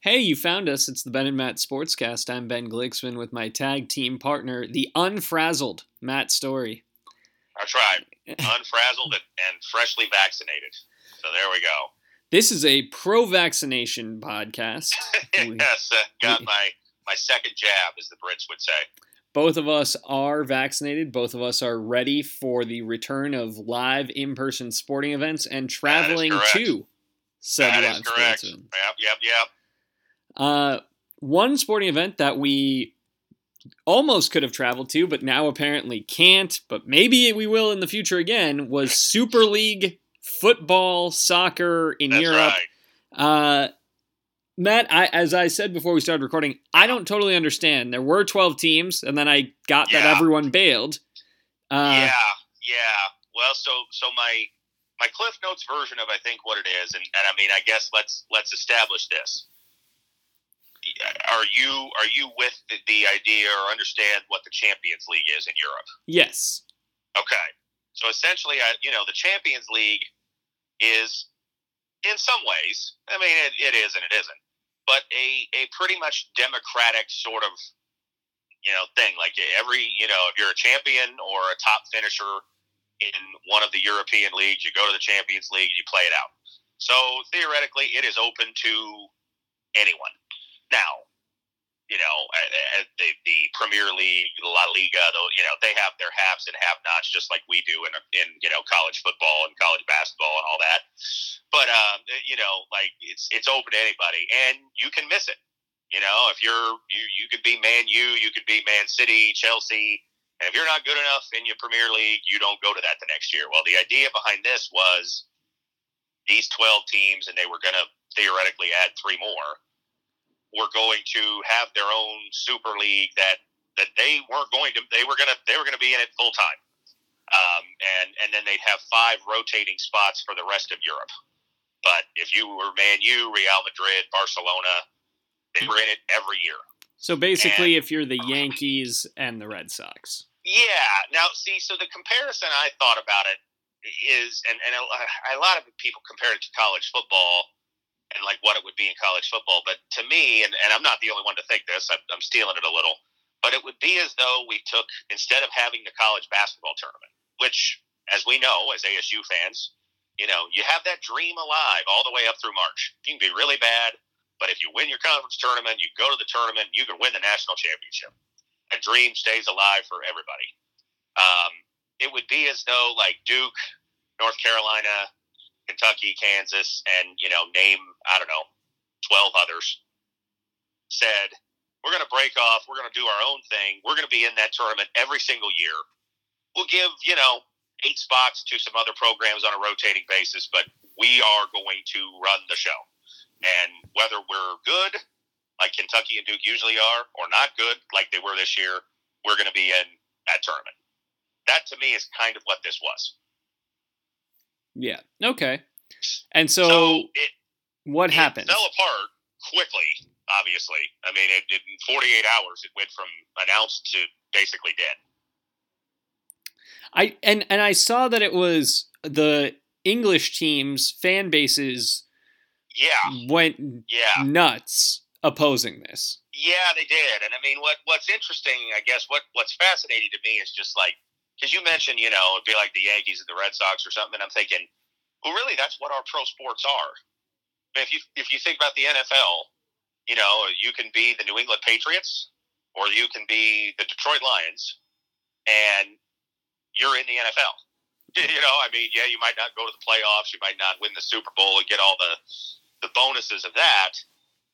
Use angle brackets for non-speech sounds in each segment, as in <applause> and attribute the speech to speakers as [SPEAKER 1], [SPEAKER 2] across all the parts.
[SPEAKER 1] Hey, you found us. It's the Ben and Matt Sportscast. I'm Ben Glicksman with my tag team partner, the unfrazzled Matt Story.
[SPEAKER 2] That's right. Unfrazzled and, freshly vaccinated. So there we go.
[SPEAKER 1] This is a pro vaccination podcast. <laughs>
[SPEAKER 2] yes, uh, got my, my second jab, as the Brits would say.
[SPEAKER 1] Both of us are vaccinated. Both of us are ready for the return of live in person sporting events and traveling to said
[SPEAKER 2] That
[SPEAKER 1] live
[SPEAKER 2] correct.
[SPEAKER 1] sports events.
[SPEAKER 2] Yep, yep, yep.
[SPEAKER 1] Uh, one sporting event that we almost could have traveled to, but now apparently can't, but maybe we will in the future again, was <laughs> Super League football, soccer in
[SPEAKER 2] That's
[SPEAKER 1] Europe.
[SPEAKER 2] right.
[SPEAKER 1] Uh, Matt, I, as I said before we started recording, I don't totally understand. There were 12 teams, and then I got that everyone bailed. Uh,
[SPEAKER 2] yeah, yeah. Well, so so my my Cliff Notes version of I think what it is, and, and I mean I guess let's let's establish this. Are you are you with the, the idea or understand what the Champions League is in Europe?
[SPEAKER 1] Yes.
[SPEAKER 2] Okay, so essentially, I, you know, the Champions League is in some ways. I mean, it, it is and it isn't, but a a pretty much democratic sort of you know thing. Like every you know, if you're a champion or a top finisher in one of the European leagues, you go to the Champions League, and you play it out. So theoretically, it is open to anyone. Now, you know, the, the Premier League, La Liga, you know, they have their haves and have-nots just like we do in, in you know college football and college basketball and all that. But um, you know, like it's it's open to anybody, and you can miss it. You know, if you're you you could be Man U, you could be Man City, Chelsea, and if you're not good enough in your Premier League, you don't go to that the next year. Well, the idea behind this was these 12 teams, and they were going to theoretically add three more, were going to have their own Super League that that they weren't going to. They were to they were to be in it full time, um, and and then they'd have five rotating spots for the rest of Europe. But if you were Man U, Real Madrid, Barcelona, they were in it every year.
[SPEAKER 1] So basically, if you're the Yankees and the Red Sox.
[SPEAKER 2] Yeah. Now, see, so the comparison I thought about it is, and, and a, a lot of people compare it to college football and like what it would be in college football. But to me, and, and I'm not the only one to think this, I'm, I'm stealing it a little, but it would be as though we took, instead of having the college basketball tournament, which, as we know, as ASU fans, you know, you have that dream alive all the way up through March. You can be really bad, but if you win your conference tournament, you go to the tournament, you can win the national championship. A dream stays alive for everybody. Um, it would be as though like Duke, North Carolina, Kentucky, Kansas, and you know, name I don't know, twelve others, said we're going to break off. We're going to do our own thing. We're going to be in that tournament every single year. We'll give you know eight spots to some other programs on a rotating basis, but we are going to run the show. And whether we're good, like Kentucky and Duke usually are, or not good, like they were this year, we're going to be in that tournament. That to me is kind of what this was.
[SPEAKER 1] Yeah. Okay. And so,
[SPEAKER 2] So it,
[SPEAKER 1] what happened?
[SPEAKER 2] it
[SPEAKER 1] happens?
[SPEAKER 2] fell apart quickly. Obviously, I mean, it, it, in 48 hours, it went from announced to basically dead.
[SPEAKER 1] I and and I saw that it was the English teams fan bases
[SPEAKER 2] Yeah,
[SPEAKER 1] went
[SPEAKER 2] yeah.
[SPEAKER 1] nuts opposing this.
[SPEAKER 2] Yeah, they did. And I mean, what what's interesting, I guess, what what's fascinating to me is just like because you mentioned, you know, it'd be like the Yankees and the Red Sox or something. And I'm thinking, well, really, that's what our pro sports are. If you if you think about the NFL, you know, you can be the New England Patriots or you can be the Detroit Lions, and you're in the NFL. <laughs> You know, I mean, yeah, you might not go to the playoffs, you might not win the Super Bowl and get all the the bonuses of that,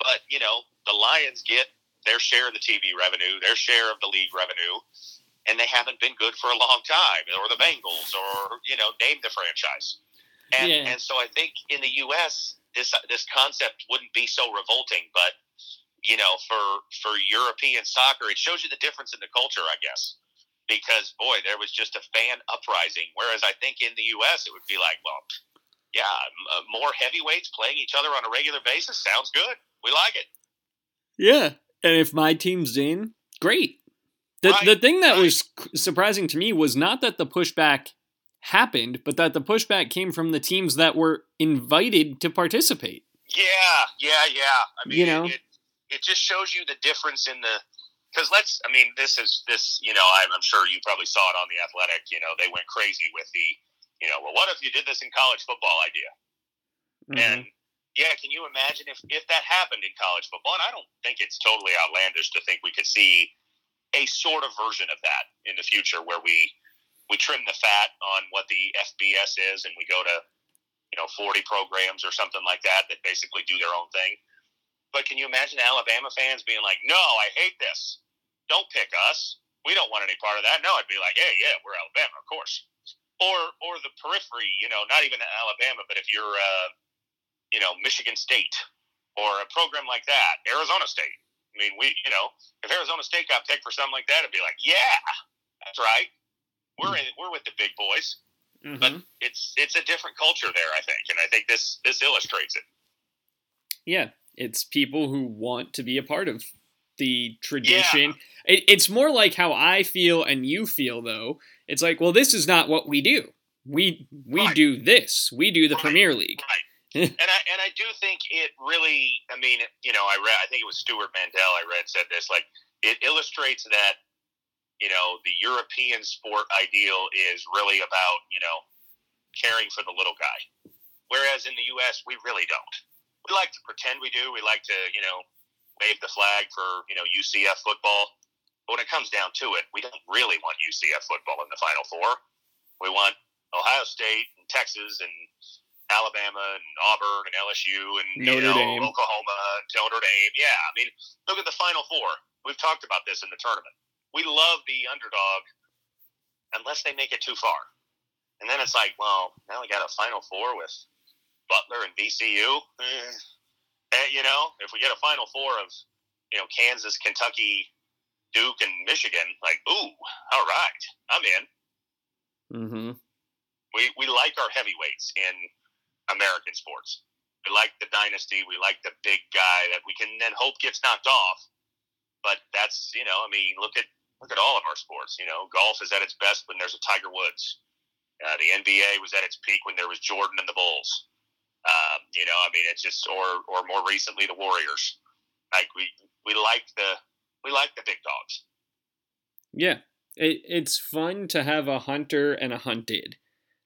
[SPEAKER 2] but you know, the Lions get their share of the TV revenue, their share of the league revenue, and they haven't been good for a long time. Or the Bengals, or you know, name the franchise. And
[SPEAKER 1] Yeah.
[SPEAKER 2] and so I think in the U.S. this this concept wouldn't be so revolting, but you know, for for European soccer, it shows you the difference in the culture, I guess. Because boy, there was just a fan uprising. Whereas I think in the U.S. it would be like, well, yeah, m- uh, more heavyweights playing each other on a regular basis sounds good. We like it.
[SPEAKER 1] Yeah. And if my team's in, great. The, the thing that was surprising to me was not that the pushback happened, but that the pushback came from the teams that were invited to participate.
[SPEAKER 2] Yeah, yeah, yeah. I mean,
[SPEAKER 1] You know?
[SPEAKER 2] it, it just shows you the difference in the. Because let's, I mean, this is this. You know, I'm, I'm sure you probably saw it on the Athletic. You know, they went crazy with the, you know, well, what if you did this in college football idea?
[SPEAKER 1] Mhm.
[SPEAKER 2] And yeah, can you imagine if if that happened in college football? And I don't think it's totally outlandish to think we could see a sort of version of that in the future, where we we trim the fat on what the FBS is, and we go to you know 40 programs or something like that that basically do their own thing. But can you imagine Alabama fans being like, "No, I hate this. Don't pick us. We don't want any part of that." No, I'd be like, "Hey, yeah, we're Alabama, of course." Or or the periphery, you know, not even Alabama, but if you're uh, you know, Michigan State or a program like that, Arizona State. I mean, we, you know, if Arizona State got picked for something like that, it'd be like, yeah, that's right. We're in, we're with the big boys.
[SPEAKER 1] Mhm.
[SPEAKER 2] It's it's a different culture there, I think, and I think this this illustrates it.
[SPEAKER 1] Yeah, it's people who want to be a part of the tradition. It, it's more like how I feel and you feel, though. It's like, well, this is not what we do. We we
[SPEAKER 2] Right.
[SPEAKER 1] do this. We do the
[SPEAKER 2] Right.
[SPEAKER 1] Premier League.
[SPEAKER 2] And I and I do think it really. I mean, you know, I read. I think it was Stewart Mandel. I read said this. Like, it illustrates that you know the European sport ideal is really about you know caring for the little guy, whereas in the U.S. we really don't. We like to pretend we do. We like to you know wave the flag for you know UCF football. But when it comes down to it, we don't really want UCF football in the Final Four. We want Ohio State and Texas and Alabama and Auburn and LSU and you
[SPEAKER 1] Notre
[SPEAKER 2] know,
[SPEAKER 1] Dame.
[SPEAKER 2] Oklahoma and Notre Dame. Yeah, I mean, look at the Final Four. We've talked about this in the tournament. We love the underdog unless they make it too far, and then it's like, well, now we got a Final Four with Butler and VCU. Eh. Eh, you know, if we get a Final Four of you know Kansas, Kentucky, Duke, and Michigan, like, ooh, all right, I'm in
[SPEAKER 1] Mm-hmm.
[SPEAKER 2] we, we like our heavyweights in American sports. We like the dynasty. We like the big guy that we can then hope gets knocked off. But that's you know, I mean, look at look at all of our sports. You know, golf is at its best when there's a Tiger Woods. Uh, the NBA was at its peak when there was Jordan and the Bulls. Um, you know, I mean, it's just or or more recently the Warriors. Like we we like the we like the big dogs.
[SPEAKER 1] Yeah, it, it's fun to have a hunter and a hunted,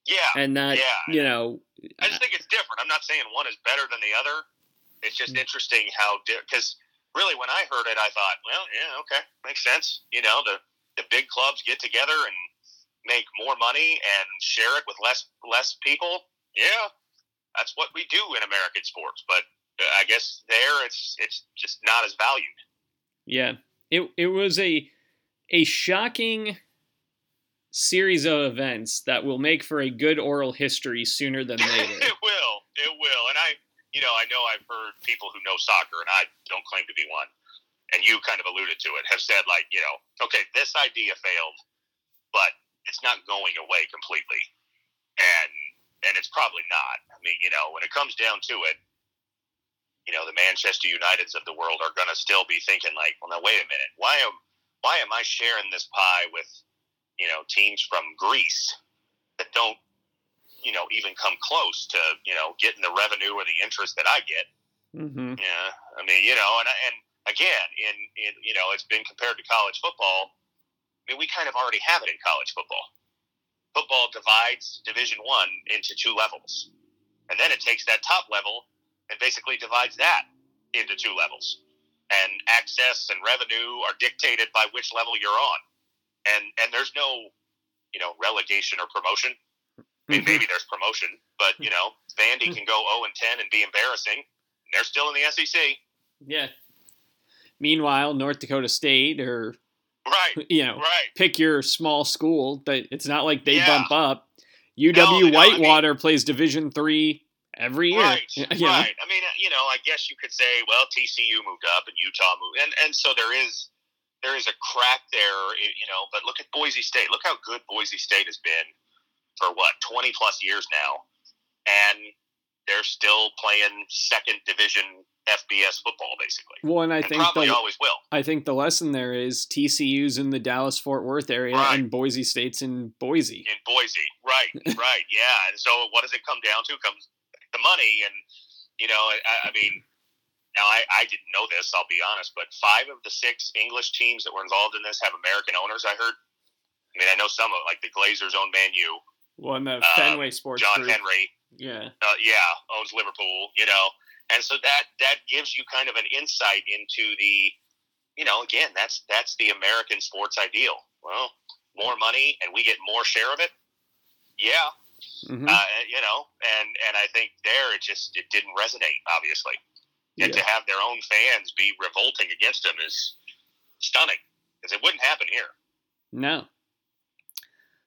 [SPEAKER 2] Yeah,
[SPEAKER 1] and that
[SPEAKER 2] yeah.
[SPEAKER 1] you know,
[SPEAKER 2] I just think it's different. I'm not saying one is better than the other. It's just
[SPEAKER 1] Mm.
[SPEAKER 2] interesting how because really when I heard it, I thought, well, yeah, okay, makes sense. You know, the the big clubs get together and make more money and share it with less less people. Yeah, that's what we do in American sports. But uh, I guess there, it's it's just not as valued.
[SPEAKER 1] yeah, it it was a a shocking series of events that will make for a good oral history sooner than <laughs> later.
[SPEAKER 2] it will, it will. And I, you know, I know I've heard people who know soccer, and I don't claim to be one, and you kind of alluded to it, have said like, you know, okay, this idea failed, but it's not going away completely, and and it's probably not. I mean, you know, when it comes down to it, you know, the Manchester Uniteds of the world are going to still be thinking like, well, now wait a minute, why am why am I sharing this pie with, you know, teams from Greece that don't you know, even come close to, you know, getting the revenue or the interest that I get.
[SPEAKER 1] hmm
[SPEAKER 2] Yeah. I mean, you know, and, and again, in, in, you know, it's been compared to college football. I mean, we kind of already have it in college football. Football divides Division One into two levels. And then it takes that top level and basically divides that into two levels. And access and revenue are dictated by which level you're on. And and there's no, you know, relegation or promotion. I mean,
[SPEAKER 1] Mhm.
[SPEAKER 2] maybe there's promotion, but you know, Vandy can go 0 and 10 and be embarrassing. They're still in the SEC,
[SPEAKER 1] Yeah. Meanwhile, North Dakota State or
[SPEAKER 2] right? <laughs>
[SPEAKER 1] you know,
[SPEAKER 2] Right.
[SPEAKER 1] pick your small school. That it's not like they
[SPEAKER 2] Yeah.
[SPEAKER 1] bump up. UW
[SPEAKER 2] No, don't. I mean-
[SPEAKER 1] Whitewater plays Division three every year.
[SPEAKER 2] Right, <laughs>
[SPEAKER 1] know?
[SPEAKER 2] right. I mean, you know, I guess you could say, well, TCU moved up and Utah moved, and and so there is there is a crack there, you know. But look at Boise State. Look how good Boise State has been for what twenty plus years now, and they're still playing second division FBS football, basically.
[SPEAKER 1] Well, and I
[SPEAKER 2] and
[SPEAKER 1] think
[SPEAKER 2] probably
[SPEAKER 1] the
[SPEAKER 2] always will.
[SPEAKER 1] I think the lesson there is TCU's in the Dallas Fort Worth area
[SPEAKER 2] Right.
[SPEAKER 1] and Boise State's in Boise.
[SPEAKER 2] in Boise. Right, <laughs> right, yeah. And so what does it come down to? Comes the money, and You know, I, I mean, now I, I didn't know this. I'll be honest, but five of the six English teams that were involved in this have American owners. I heard. I mean, I know some of like the Glazers own Man U.
[SPEAKER 1] Well, and the uh, Fenway Sports.
[SPEAKER 2] John
[SPEAKER 1] group.
[SPEAKER 2] Henry.
[SPEAKER 1] Yeah.
[SPEAKER 2] Uh, yeah, owns Liverpool. You know, and so that that gives you kind of an insight into the, you know, again, that's that's the American sports ideal. Well, more money and we get more share of it. Yeah, mm-hmm. uh, you know, and and I think there it just it didn't resonate obviously, and yeah. to have their own fans be revolting against them is stunning because it wouldn't happen here.
[SPEAKER 1] No.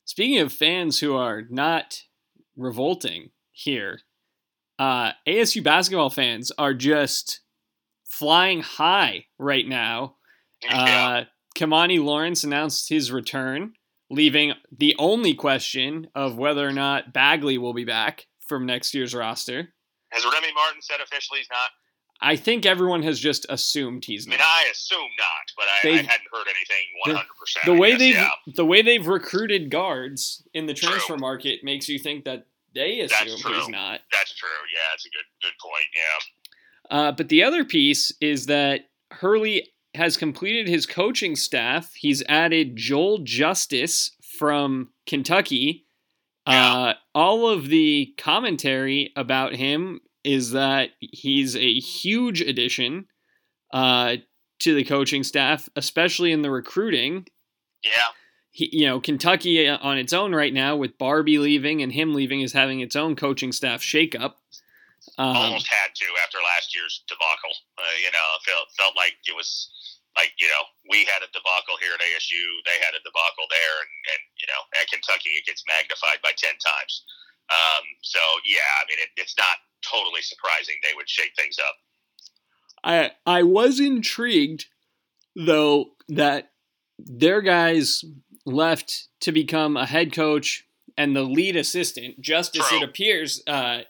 [SPEAKER 1] Speaking of fans who are not revolting here, uh, ASU basketball fans are just flying high right now. Yeah. Uh, Kimani Lawrence announced his return, leaving the only question of whether or not Bagley will be back from next year's roster.
[SPEAKER 2] Has Remy Martin said officially he's not?
[SPEAKER 1] I think everyone has just assumed he's
[SPEAKER 2] not. I mean, I assume not, but I, I hadn't heard anything one hundred percent.
[SPEAKER 1] The way they yeah. the way they've recruited guards in the transfer true. market makes you think that they assume he's not.
[SPEAKER 2] That's true. Yeah, that's a good good point. Yeah.
[SPEAKER 1] Uh, but the other piece is that Hurley has completed his coaching staff. He's added Joel Justice from Kentucky. Yeah. Uh, all of the commentary about him is that he's a huge addition uh, to the coaching staff, especially in the recruiting.
[SPEAKER 2] Yeah.
[SPEAKER 1] He, you know, Kentucky uh, on its own right now, with Barbie leaving and him leaving, is having its own coaching staff shakeup.
[SPEAKER 2] Um, Almost had to after last year's debacle. Uh, you know, felt felt like it was like you know we had a debacle here at ASU, they had a debacle there, and, and you know at Kentucky it gets magnified by ten times. Um, so yeah, I mean it, it's not totally surprising they would shake things up.
[SPEAKER 1] I I was intrigued though that their guys left to become a head coach and the lead assistant. Justice, True. it appears uh,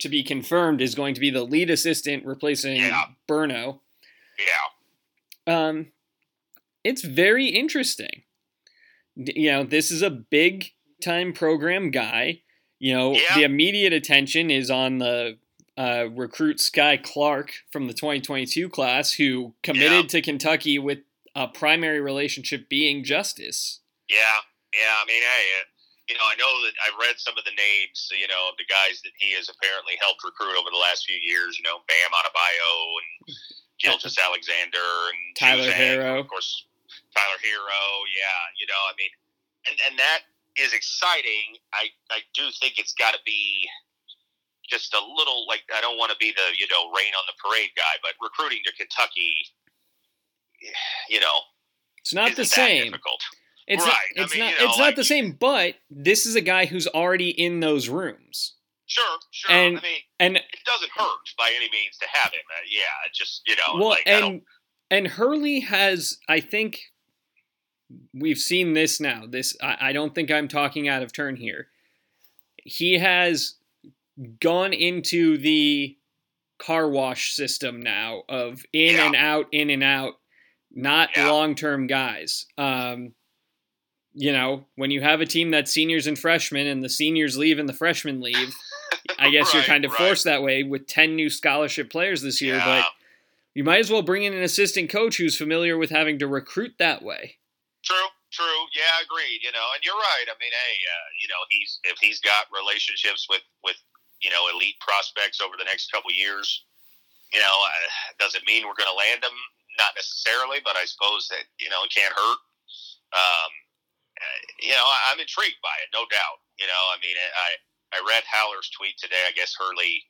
[SPEAKER 1] to be confirmed, is going to be the lead assistant replacing yeah. Burno.
[SPEAKER 2] Yeah.
[SPEAKER 1] Um, it's very interesting. You know, this is a big time program guy. You know, yeah. the immediate attention is on the uh, recruit Skyy Clark from the 2022 class, who committed yeah. to Kentucky with a primary relationship being justice.
[SPEAKER 2] Yeah, yeah. I mean, hey, uh, you know, I know that I've read some of the names, you know, of the guys that he has apparently helped recruit over the last few years. You know, Bam Adebayo and <laughs> Gilgeous Alexander and
[SPEAKER 1] Tyler Herro,
[SPEAKER 2] of course, Tyler Herro. Yeah, you know, I mean, and and that is exciting. I I do think it's got to be just a little like I don't want to be the you know rain on the parade guy, but recruiting to Kentucky, you know,
[SPEAKER 1] it's not the same.
[SPEAKER 2] Difficult.
[SPEAKER 1] It's right. Not, it's I mean, not. You know, it's like, not the same. But this is a guy who's already in those rooms.
[SPEAKER 2] Sure, sure. And, I mean, and it doesn't hurt by any means to have him. Uh, yeah, just you know.
[SPEAKER 1] Well,
[SPEAKER 2] like,
[SPEAKER 1] and and Hurley has, I think, we've seen this now. This I, I don't think I'm talking out of turn here. He has gone into the car wash system now of in yeah. and out, in and out, not yeah. long term guys. Um, you know, when you have a team that's seniors and freshmen and the seniors leave and the freshmen leave, I guess <laughs> right, you're kind of right. forced that way with 10 new scholarship players this year, yeah. but you might as well bring in an assistant coach who's familiar with having to recruit that way.
[SPEAKER 2] True, true. Yeah, agreed. You know, and you're right. I mean, hey, uh, you know, he's if he's got relationships with with you know elite prospects over the next couple years, you know, uh, doesn't mean we're going to land them. Not necessarily, but I suppose that you know it can't hurt. Um, uh, you know, I'm intrigued by it, no doubt. You know, I mean, I I read Haller's tweet today. I guess Hurley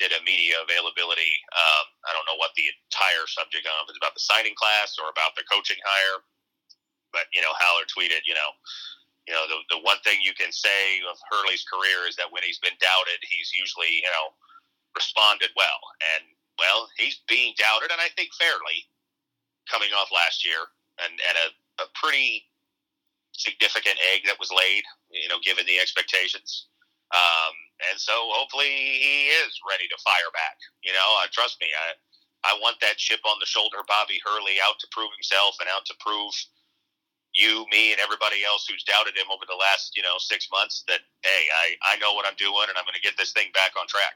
[SPEAKER 2] did a media availability. Um, I don't know what the entire subject of is about the signing class or about the coaching hire, but you know, Haller tweeted, you know, you know, the, the one thing you can say of Hurley's career is that when he's been doubted, he's usually, you know, responded well. And well, he's being doubted, and I think fairly, coming off last year, and and a, a pretty significant egg that was laid, you know, given the expectations. Um, and so hopefully he is ready to fire back. You know, uh, trust me, I I want that chip on the shoulder, Bobby Hurley, out to prove himself and out to prove you, me, and everybody else who's doubted him over the last you know six months that hey, I I know what I'm doing and I'm going to get this thing back on track.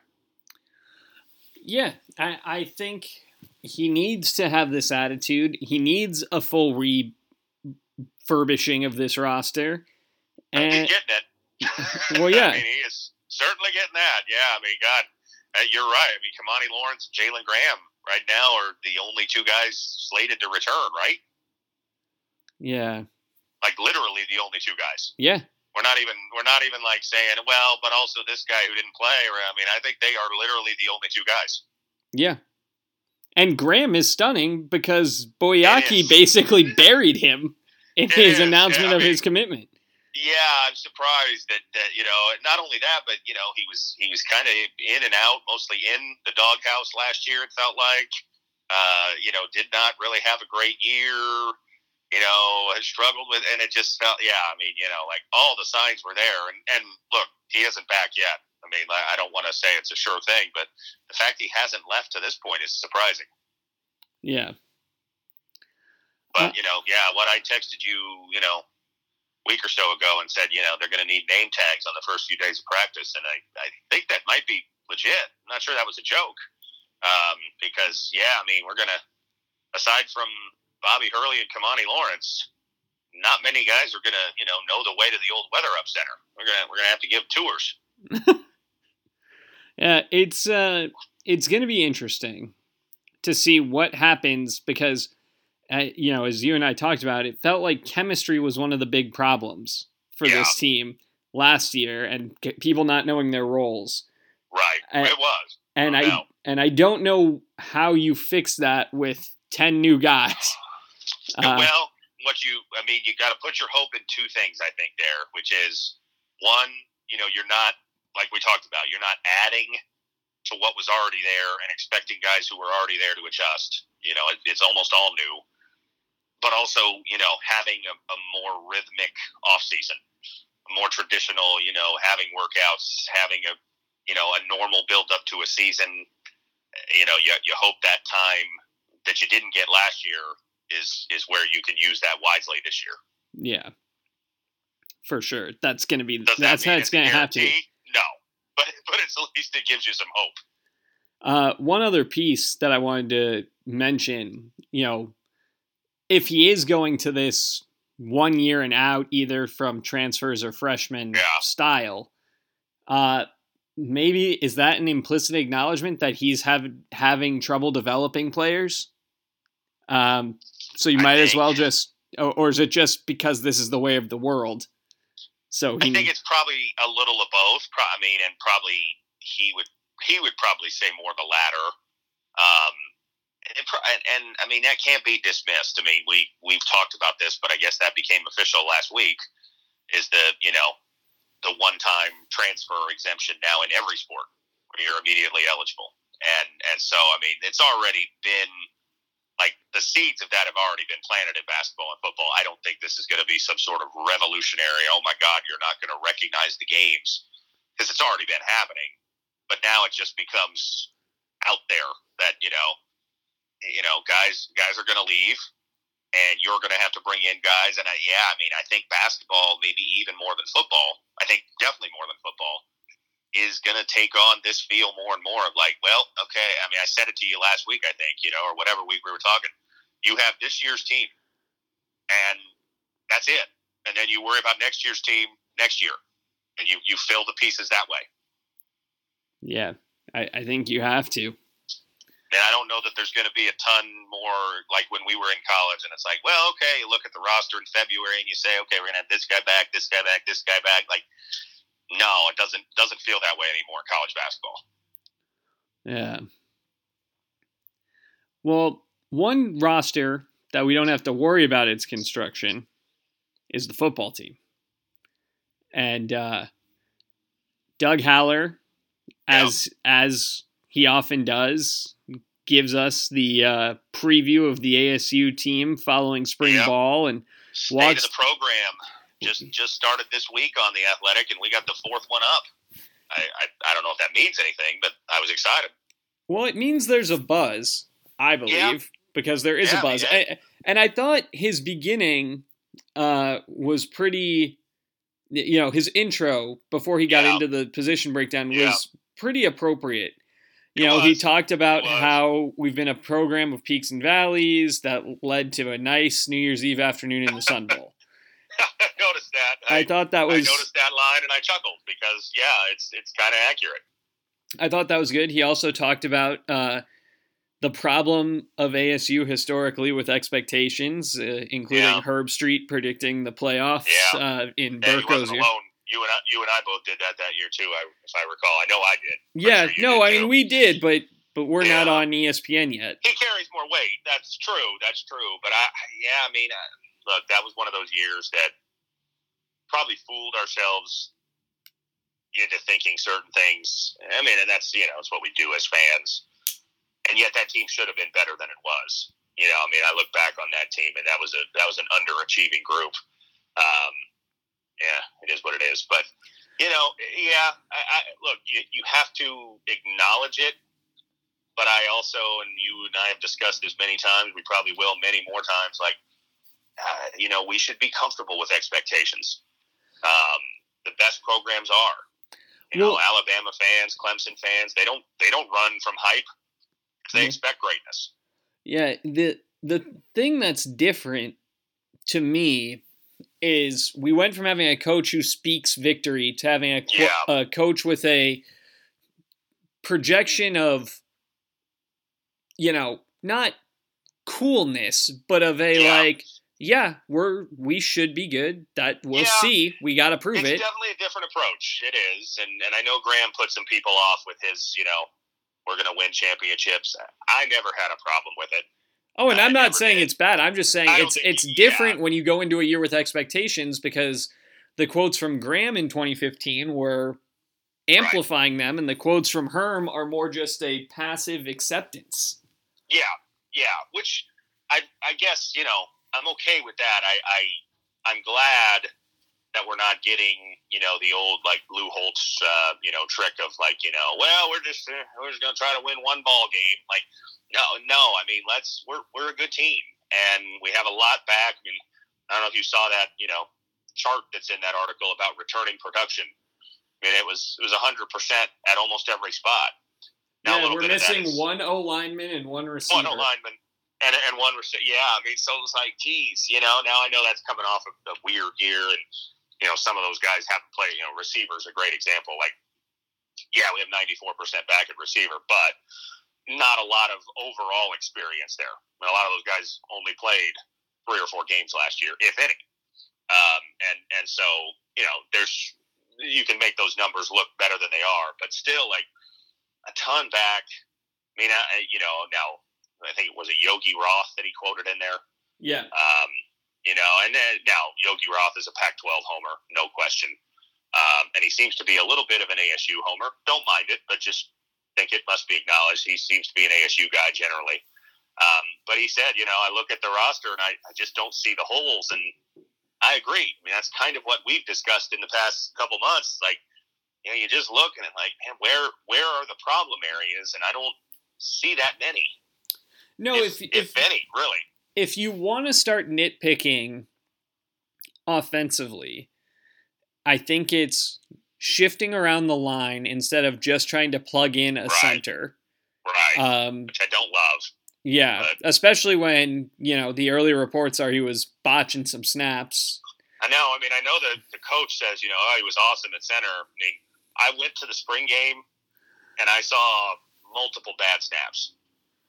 [SPEAKER 1] Yeah, I, I think he needs to have this attitude. He needs a full refurbishing of this roster.
[SPEAKER 2] And he's getting it. <laughs>
[SPEAKER 1] well, yeah. <laughs>
[SPEAKER 2] I mean, he is certainly getting that. Yeah, I mean, God, uh, you're right. I mean, Kimani Lawrence, Jalen Graham, right now are the only two guys slated to return, right?
[SPEAKER 1] Yeah.
[SPEAKER 2] Like literally the only two guys.
[SPEAKER 1] Yeah.
[SPEAKER 2] We're not even we're not even like saying, well, but also this guy who didn't play. Or I mean, I think they are literally the only two guys.
[SPEAKER 1] Yeah. And Graham is stunning because Boyaki basically buried him in it his is. announcement yeah, of mean, his commitment.
[SPEAKER 2] Yeah, I'm surprised that, that you know not only that, but you know he was he was kind of in and out, mostly in the doghouse last year. It felt like, uh, you know, did not really have a great year. You know, has struggled with, and it just felt, yeah. I mean, you know, like all the signs were there, and and look, he isn't back yet. I mean, I don't want to say it's a sure thing, but the fact he hasn't left to this point is surprising.
[SPEAKER 1] Yeah.
[SPEAKER 2] But uh, you know, yeah, what I texted you, you know, week or so ago and said, you know, they're going to need name tags on the first few days of practice, and I, I think that might be legit. I'm not sure that was a joke, um, because yeah, I mean, we're gonna aside from Bobby Hurley and Kimani Lawrence, not many guys are gonna you know know the way to the old Weatherup center. We're gonna we're gonna have to give tours. <laughs>
[SPEAKER 1] yeah, it's uh, it's gonna be interesting to see what happens because uh, you know, as you and I talked about, it felt like chemistry was one of the big problems for yeah. this team last year, and people not knowing their roles.
[SPEAKER 2] Right, and, it was.
[SPEAKER 1] And no I doubt. and I don't know how you fix that with ten new guys.
[SPEAKER 2] Uh, well, what you, I mean, you got to put your hope in two things. I think there, which is one, you know, you're not like we talked about, you're not adding to what was already there and expecting guys who were already there to adjust. You know, it, it's almost all new but also you know having a, a more rhythmic off season, more traditional. You know, having workouts, having a you know a normal build up to a season. You know, you you hope that time that you didn't get last year is is where you can use that wisely this year.
[SPEAKER 1] Yeah, for sure. That's going to be Does that's that how it's going to have to. Be?
[SPEAKER 2] No, <laughs> but but it's at least it gives you some hope.
[SPEAKER 1] Uh, one other piece that I wanted to mention, you know, if he is going to this one year and out, either from transfers or freshman
[SPEAKER 2] yeah.
[SPEAKER 1] style, uh, maybe is that an implicit acknowledgement that he's have, having trouble developing players? Um, so you might as well just, or, or, is it just because this is the way of the world? So
[SPEAKER 2] I think it's probably a little of both. I mean, and probably he would he would probably say more the latter. Um, and, and, I mean that can't be dismissed. I mean we we've talked about this, but I guess that became official last week. Is the you know the one time transfer exemption now in every sport where you're immediately eligible, and and so I mean it's already been like the seeds of that have already been planted in basketball and football. I don't think this is going to be some sort of revolutionary. Oh my God, you're not going to recognize the games because it's already been happening. But now it just becomes out there that you know you know, guys guys are going to leave, and you're going to have to bring in guys. And I, yeah, I mean, I think basketball, maybe even more than football. I think definitely more than football is going to take on this feel more and more of like, well, okay. I mean, I said it to you last week, I think, you know, or whatever week we were talking. You have this year's team, and that's it. And then you worry about next year's team next year, and you you fill the pieces that way.
[SPEAKER 1] Yeah, I, I think you have to.
[SPEAKER 2] And I don't know that there's going to be a ton more like when we were in college, and it's like, well, okay, you look at the roster in February and you say, okay, we're going to have this guy back, this guy back, this guy back. Like, no, it doesn't doesn't feel that way anymore in college basketball.
[SPEAKER 1] Yeah. Well, one roster that we don't have to worry about its construction is the football team. And uh, Doug Haller, as as he often does, gives us the uh, preview of the ASU team following spring ball and
[SPEAKER 2] State watch the program. Just just started this week on the Athletic, and we got the fourth one up. I, I, I don't know if that means anything, but I was excited.
[SPEAKER 1] Well, it means there's a buzz, I believe, yeah. because there is yeah, a buzz. I and I thought his beginning uh, was pretty. You know, his intro before he got yeah. into the position breakdown was pretty appropriate You
[SPEAKER 2] It
[SPEAKER 1] know, he talked about how we've been a program of peaks and valleys that led to a nice New Year's Eve afternoon in the Sun Bowl.
[SPEAKER 2] I <laughs> noticed that.
[SPEAKER 1] I thought that was.
[SPEAKER 2] I noticed that line and I chuckled because yeah, it's it's kind of accurate.
[SPEAKER 1] I thought that was good. He also talked about uh, the problem of ASU historically with expectations, uh, including
[SPEAKER 2] Yeah.
[SPEAKER 1] Herbstreit predicting the playoffs
[SPEAKER 2] Yeah.
[SPEAKER 1] uh, in
[SPEAKER 2] Yeah,
[SPEAKER 1] Burko's year.
[SPEAKER 2] alone. You and I, you and I both did that that year too. I, if I recall, I know I did.
[SPEAKER 1] Yeah,
[SPEAKER 2] sure
[SPEAKER 1] no,
[SPEAKER 2] did
[SPEAKER 1] I mean
[SPEAKER 2] too.
[SPEAKER 1] we did, but but we're not on ESPN yet.
[SPEAKER 2] He carries more weight. That's true. That's true. But I, yeah, I mean, uh, look, that was one of those years that probably fooled ourselves into thinking certain things. I mean, and that's you know, it's what we do as fans. And yet, that team should have been better than it was. You know, I mean, I look back on that team, and that was a that was an underachieving group. Um, yeah, it is what it is. But you know, yeah, I, I look, you, you have to acknowledge it but I also, and you and I have discussed this many times, we probably will many more times. Like, uh, you know, we should be comfortable with expectations. Um, the best programs are. You know, Alabama fans, Clemson fans, they don't they don't run from hype. They
[SPEAKER 1] Mhm.
[SPEAKER 2] expect greatness.
[SPEAKER 1] Yeah, the the thing that's different to me is we went from having a coach who speaks victory to having a,
[SPEAKER 2] Yeah.
[SPEAKER 1] a coach with a projection of you know not coolness but of a
[SPEAKER 2] Yeah.
[SPEAKER 1] like yeah we're we should be good that we'll
[SPEAKER 2] Yeah.
[SPEAKER 1] see we got to prove
[SPEAKER 2] it's
[SPEAKER 1] it
[SPEAKER 2] definitely a different approach. It is, and and I know Graham put some people off with his, you know, we're going to win championships. I never had a problem with it.
[SPEAKER 1] Oh, and
[SPEAKER 2] I
[SPEAKER 1] I'm not saying
[SPEAKER 2] did.
[SPEAKER 1] it's bad. I'm just saying it's
[SPEAKER 2] think-
[SPEAKER 1] it's
[SPEAKER 2] yeah.
[SPEAKER 1] different when you go into a year with expectations because the quotes from Graham in 2015 were amplifying them, and the quotes from Herm are more just a passive acceptance.
[SPEAKER 2] Yeah, yeah. Which I I guess you know I'm okay with that. I I I'm glad that we're not getting you know the old like Lou Holtz uh, you know trick of like you know well we're just uh, we're just gonna try to win one ball game. Like no no I mean let's we're we're a good team and we have a lot back. I mean I don't know if you saw that you know chart that's in that article about returning production. I mean it was it was hundred percent at almost every spot. Now,
[SPEAKER 1] yeah, we're
[SPEAKER 2] bit of that
[SPEAKER 1] missing
[SPEAKER 2] is-
[SPEAKER 1] one O lineman and one receiver.
[SPEAKER 2] one lineman and and one receiver. Yeah, I mean, so it's like, geez, you know. Now I know that's coming off of a weird year, and you know, some of those guys haven't played. You know, receivers a great example. Like, yeah, we have ninety four percent back at receiver, but not a lot of overall experience there. I mean, a lot of those guys only played three or four games last year, if any. Um, and and so you know, there's you can make those numbers look better than they are, but still, like a ton back. I mean, I, you know, now I think it was a Yogi Roth that he quoted in there.
[SPEAKER 1] Yeah,
[SPEAKER 2] Um, you know, and then now Yogi Roth is a Pac-12 homer, no question. Um, and he seems to be a little bit of an ASU homer. Don't mind it, but just think it must be acknowledged. He seems to be an ASU guy generally. Um, but he said, you know, I look at the roster and I, I just don't see the holes. And I agree. I mean, that's kind of what we've discussed in the past couple months. Like, you know, you just look and like, man, where where are the problem areas? And I don't see that many,
[SPEAKER 1] no,
[SPEAKER 2] if,
[SPEAKER 1] if
[SPEAKER 2] if, any, really.
[SPEAKER 1] if you want to start nitpicking offensively, I think it's shifting around the line instead of just trying to plug in a
[SPEAKER 2] Right.
[SPEAKER 1] center.
[SPEAKER 2] Right.
[SPEAKER 1] Um,
[SPEAKER 2] which I don't love.
[SPEAKER 1] yeah,
[SPEAKER 2] But-
[SPEAKER 1] especially when you know the early reports are he was botching some snaps.
[SPEAKER 2] I know. I mean, I know that the coach says, you know, oh, he was awesome at center. I mean, I went to the spring game and I saw multiple bad snaps.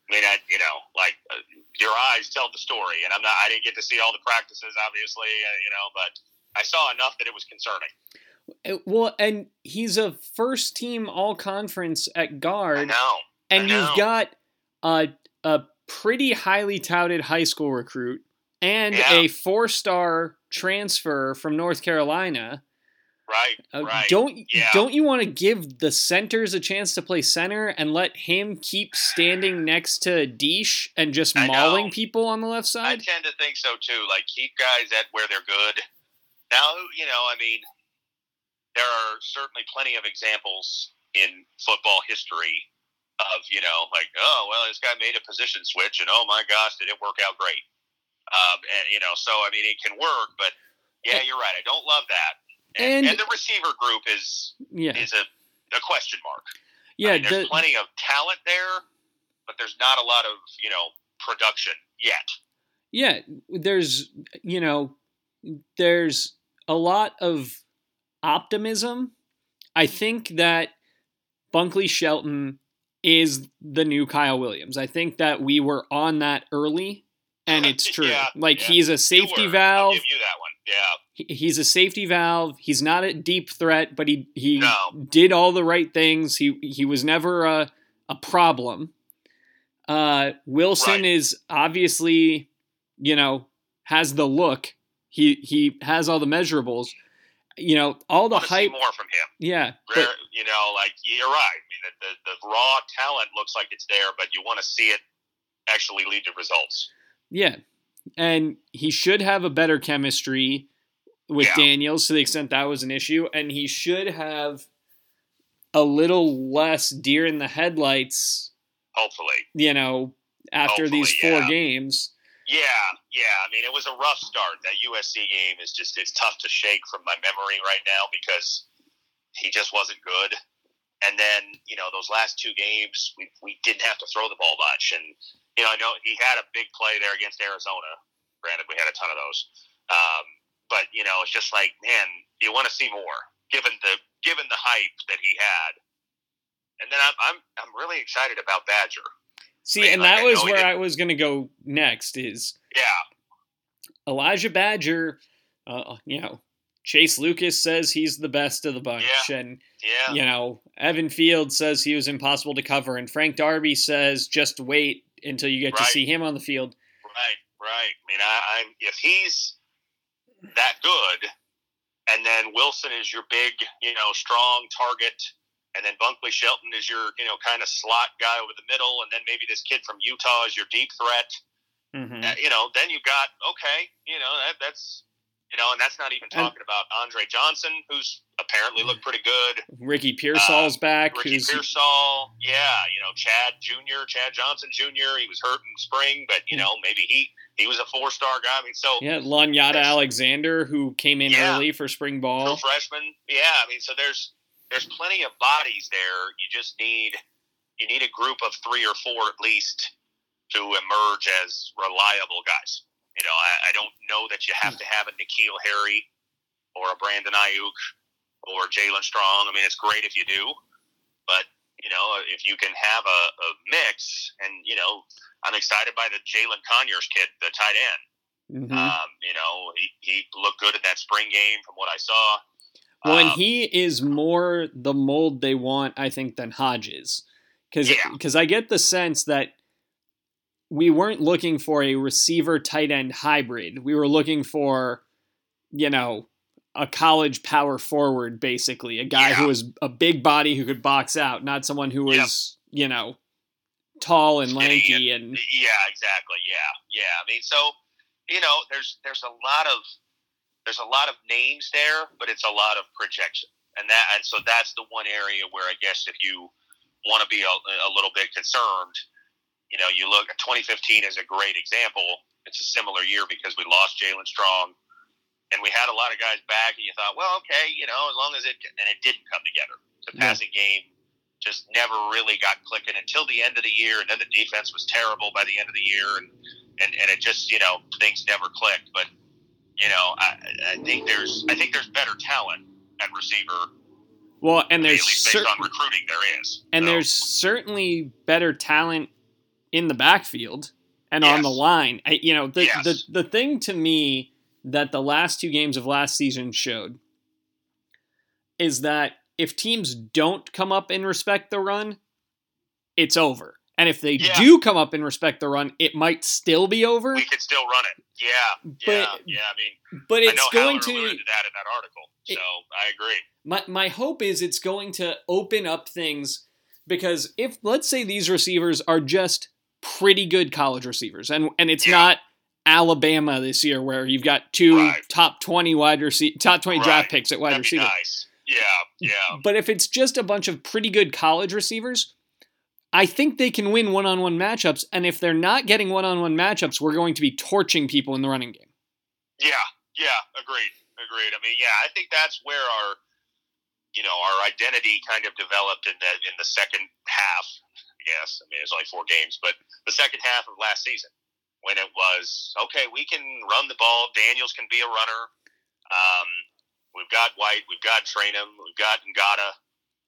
[SPEAKER 2] I mean, I, you know, like uh, your eyes tell the story, and I'm not. I didn't get to see all the practices, obviously, uh, you know, but I saw enough that it was concerning.
[SPEAKER 1] Uh, Well, and he's a first team all conference at
[SPEAKER 2] I
[SPEAKER 1] guard,
[SPEAKER 2] know.
[SPEAKER 1] and
[SPEAKER 2] I
[SPEAKER 1] you've got a a pretty highly touted high school recruit and
[SPEAKER 2] Yeah.
[SPEAKER 1] a four star transfer from North Carolina.
[SPEAKER 2] Right.
[SPEAKER 1] Uh,
[SPEAKER 2] right.
[SPEAKER 1] Don't
[SPEAKER 2] Yeah.
[SPEAKER 1] don't you want to give the centers a chance to play center and let him keep standing next to Deesh and just
[SPEAKER 2] I know.
[SPEAKER 1] mauling people on the left side?
[SPEAKER 2] I tend to think so too. Like keep guys at where they're good. Now, you know, I mean, there are certainly plenty of examples in football history of you know, like oh well, this guy made a position switch, and oh my gosh, did it work out great? Um, and you know, so I mean, it can work, but yeah, you're right. I don't love that. And,
[SPEAKER 1] And-
[SPEAKER 2] and the receiver group is
[SPEAKER 1] yeah.
[SPEAKER 2] is a, a question mark.
[SPEAKER 1] Yeah,
[SPEAKER 2] I mean, there's
[SPEAKER 1] the-
[SPEAKER 2] plenty of talent there, but there's not a lot of you know production yet.
[SPEAKER 1] Yeah, there's you know, there's a lot of optimism. I think that Bunkley Shelton is the new Kyle Williams. I think that we were on that early, and <laughs> it's true.
[SPEAKER 2] Yeah,
[SPEAKER 1] like
[SPEAKER 2] yeah.
[SPEAKER 1] he's a safety valve.
[SPEAKER 2] Give you that one. Yeah.
[SPEAKER 1] He- He's a safety valve. He's not a deep threat, but he he
[SPEAKER 2] No.
[SPEAKER 1] did all the right things. He he was never a a problem. Uh, Wilson
[SPEAKER 2] Right.
[SPEAKER 1] is obviously, you know, has the look. He he has all the measurables. You know, all the hype.
[SPEAKER 2] more from him.
[SPEAKER 1] Yeah, but
[SPEAKER 2] you know, like you're right. I mean, the, the, the raw talent looks like it's there, but you want to see it actually lead to results.
[SPEAKER 1] yeah, and he should have a better chemistry with
[SPEAKER 2] Yeah.
[SPEAKER 1] Daniels to the extent that was an issue, and he should have a little less deer in the headlights.
[SPEAKER 2] Hopefully,
[SPEAKER 1] You know, after these four
[SPEAKER 2] yeah.
[SPEAKER 1] games.
[SPEAKER 2] yeah, yeah. I mean, it was a rough start. That USC game is just it's tough to shake from my memory right now because he just wasn't good. And then you know those last two games, we we didn't have to throw the ball much, and you know I know he had a big play there against Arizona. Granted, we had a ton of those, um, but you know it's just like man, you want to see more given the given the hype that he had. And then I'm I'm I'm really excited about Badger.
[SPEAKER 1] See,
[SPEAKER 2] mean,
[SPEAKER 1] and
[SPEAKER 2] like,
[SPEAKER 1] that
[SPEAKER 2] I
[SPEAKER 1] was where I was going to go next. Is
[SPEAKER 2] Yeah,
[SPEAKER 1] Elijah Badger? Uh, you know, Chase Lucas says he's the best of the bunch, and
[SPEAKER 2] yeah.
[SPEAKER 1] you know, Evan Field says he was impossible to cover, and Frank Darby says just wait until you get to see him on the field.
[SPEAKER 2] Right, right. I mean, I, I'm if he's that good, and then Wilson is your big, you know, strong target, and then Bunkley Shelton is your, you know, kind of slot guy over the middle, and then maybe this kid from Utah is your deep threat.
[SPEAKER 1] hmm
[SPEAKER 2] Uh, you know, then you've got okay, you know, that, that's. You know, and that's not even
[SPEAKER 1] And-
[SPEAKER 2] talking about Andre Johnson, who's apparently looked pretty good.
[SPEAKER 1] Ricky Pearsall's back,
[SPEAKER 2] Uh, Ricky
[SPEAKER 1] who's
[SPEAKER 2] Pearsall, yeah, you know Chad Junior, Chad Johnson Junior. He was hurt in spring, but you know maybe he he was a four star guy. I mean, so
[SPEAKER 1] yeah Lanyata Alexander, who came in
[SPEAKER 2] Yeah.
[SPEAKER 1] early for spring ball.
[SPEAKER 2] freshman, yeah. I mean, so there's there's plenty of bodies there. You just need you need a group of three or four at least to emerge as reliable guys. You know, I, I don't know that you have to have a N'Keal Harry or a Brandon Aiyuk or Jaelen Strong. I mean, it's great if you do, but you know, if you can have a, a mix, and you know, I'm excited by the Jalen Conyers kid, the tight end.
[SPEAKER 1] Mhm.
[SPEAKER 2] Um, you know, he, he looked good in that spring game from what I saw.
[SPEAKER 1] Well, and
[SPEAKER 2] Um,
[SPEAKER 1] he is more the mold they want, I think, than Hodges, because
[SPEAKER 2] Yeah.
[SPEAKER 1] I get the sense that we weren't looking for a receiver tight end hybrid. We were looking for, you know, a college power forward, basically, a guy who was a big body who could box out, not someone who was, you know, tall and lanky and
[SPEAKER 2] Yeah, exactly. Yeah, yeah. I mean, so you know, there's there's a lot of there's a lot of names there, but it's a lot of projection, and that and so that's the one area where I guess if you want to be a, a little bit concerned, you know, you look at 2015 is a great example. It's a similar year because we lost Jaelen Strong, and we had a lot of guys back, and you thought, well, okay, you know, as long as it and it didn't come together. The passing game just never really got clicking until the end of the year, and then the defense was terrible by the end of the year, and and, and it just you know things never clicked. But you know, I, I think there's I think there's better talent at receiver.
[SPEAKER 1] well, and there's
[SPEAKER 2] at least based
[SPEAKER 1] cer-
[SPEAKER 2] on recruiting, there is.
[SPEAKER 1] and
[SPEAKER 2] So,
[SPEAKER 1] there's certainly better talent in the backfield and on the line. I, you know, the,
[SPEAKER 2] Yes.
[SPEAKER 1] the the thing to me that the last two games of last season showed is that if teams don't come up and respect the run, it's over. And if they
[SPEAKER 2] Yeah.
[SPEAKER 1] do come up and respect the run, it might still be over.
[SPEAKER 2] we could still run it. Yeah, yeah,
[SPEAKER 1] But-
[SPEAKER 2] yeah. I mean,
[SPEAKER 1] But it's going to
[SPEAKER 2] to that in that article,
[SPEAKER 1] It-
[SPEAKER 2] so I agree.
[SPEAKER 1] my my hope is it's going to open up things because if let's say these receivers are just pretty good college receivers and and it's
[SPEAKER 2] Yeah.
[SPEAKER 1] not Alabama this year where you've got two
[SPEAKER 2] Right.
[SPEAKER 1] top 20 wide receiver top 20 draft picks at wide
[SPEAKER 2] That'd
[SPEAKER 1] receiver.
[SPEAKER 2] nice. Yeah, yeah.
[SPEAKER 1] But if it's just a bunch of pretty good college receivers, I think they can win one-on-one matchups and if they're not getting one-on-one matchups, we're going to be torching people in the running game.
[SPEAKER 2] Yeah, yeah, agreed, agreed. I mean, yeah, I think that's where our you know, our identity kind of developed in the in the second half. Yes, I mean it's only four games, but the second half of last season when it was okay, we can run the ball. Daniels can be a runner. Um, we've got White, we've got Trayanum, we've got Ngata.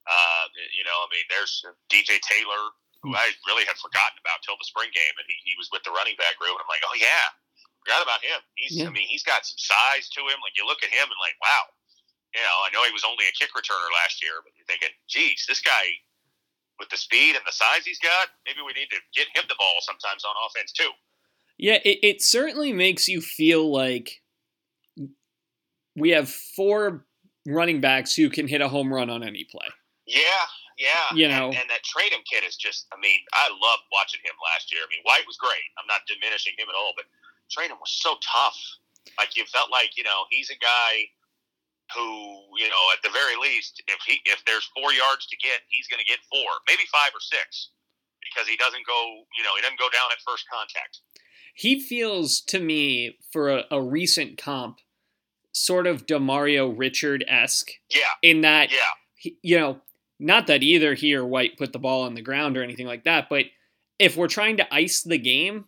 [SPEAKER 2] Uh, you know, I mean, there's DJ Taylor, who I really had forgotten about till the spring game, and he, he was with the running back group, and I'm like, oh yeah, forgot about him. He's, yeah. I mean, he's got some size to him. Like you look at him and like, wow, you know, I know he was only a kick returner last year, but you're thinking, geez, this guy with the speed and the size he's got, maybe we need to get him the ball sometimes on offense too.
[SPEAKER 1] Yeah, it, it certainly makes you feel like we have four running backs who can hit a home run on any play.
[SPEAKER 2] Yeah, yeah.
[SPEAKER 1] You know,
[SPEAKER 2] and, and that Trayanum kid is just, I mean, I loved watching him last year. I mean, White was great. I'm not diminishing him at all, but Trayanum was so tough. Like, you felt like, you know, he's a guy who, you know, at the very least, if he if there's four yards to get, he's going to get four, maybe five or six, because he doesn't go, you know, he doesn't go down at first contact
[SPEAKER 1] he feels to me for a, a recent comp sort of Demario Richard esque.
[SPEAKER 2] Yeah.
[SPEAKER 1] In that,
[SPEAKER 2] yeah.
[SPEAKER 1] He, you know, not that either he or White put the ball on the ground or anything like that, but if we're trying to ice the game,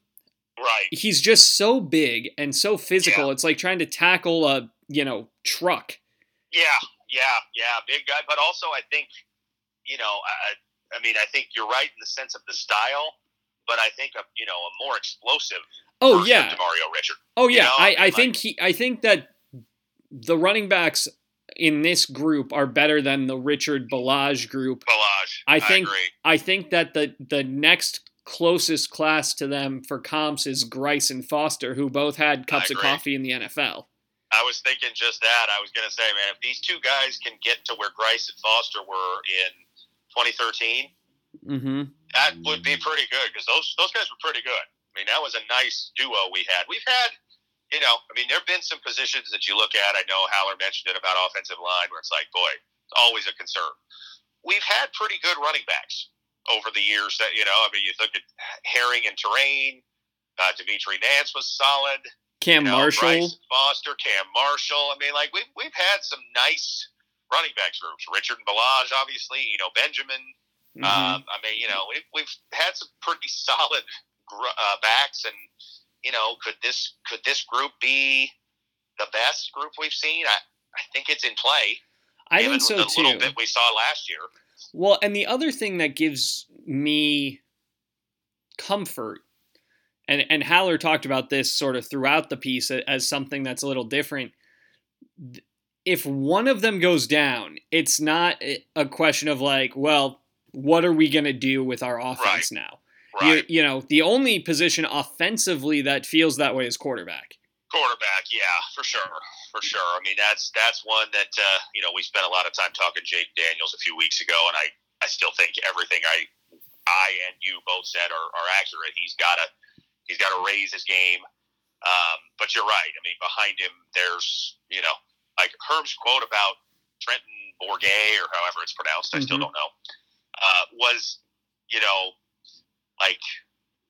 [SPEAKER 2] right,
[SPEAKER 1] he's just so big and so physical. Yeah. It's like trying to tackle a you know truck.
[SPEAKER 2] Yeah, yeah, yeah, big guy, but also I think you know, I, I mean, I think you're right in the sense of the style but I think a you know a more explosive.
[SPEAKER 1] Oh yeah,
[SPEAKER 2] Mario Richard.
[SPEAKER 1] Oh yeah, you know? I, I think he. I think that the running backs in this group are better than the Richard Ballage group.
[SPEAKER 2] Ballage.
[SPEAKER 1] I think.
[SPEAKER 2] I,
[SPEAKER 1] I think that the the next closest class to them for comps is Grice and Foster, who both had cups of coffee in the NFL.
[SPEAKER 2] I was thinking just that. I was going to say, man, if these two guys can get to where Grice and Foster were in 2013,
[SPEAKER 1] Mm-hmm.
[SPEAKER 2] That would be pretty good because those those guys were pretty good. I mean, that was a nice duo we had. We've had, you know, I mean, there have been some positions that you look at. I know Haller mentioned it about offensive line, where it's like, boy, it's always a concern. We've had pretty good running backs over the years. That you know, I mean, you look at Herring and Torain. Uh, Dimitri Nance was solid.
[SPEAKER 1] Cam
[SPEAKER 2] you know,
[SPEAKER 1] Marshall,
[SPEAKER 2] Grice Foster, Cam Marshall. I mean, like we've we've had some nice running backs groups. Richard and Ballage, obviously. You know, Benjamin. Mm-hmm. Um, I mean, you know, we've, we've had some pretty <laughs> solid uh, backs, and you know, could this could this group be the best group we've seen? I, I think it's in play.
[SPEAKER 1] I think so
[SPEAKER 2] the
[SPEAKER 1] too.
[SPEAKER 2] Little bit we saw last year.
[SPEAKER 1] Well, and the other thing that gives me comfort, and and Haller talked about this sort of throughout the piece as something that's a little different. If one of them goes down, it's not a question of like, well, what are we going to do with our offense
[SPEAKER 2] right.
[SPEAKER 1] now?
[SPEAKER 2] Right.
[SPEAKER 1] You, you, know, the only position offensively that feels that way is quarterback.
[SPEAKER 2] Quarterback, yeah, for sure, for sure. I mean, that's that's one that uh, you know we spent a lot of time talking Jayden Daniels a few weeks ago, and I I still think everything I I and you both said are, are accurate. He's got to he's got to raise his game. Um, but you're right. I mean, behind him, there's you know like Herm's quote about Trenton Bourguet or however it's pronounced. I mm-hmm. still don't know uh, was, you know, like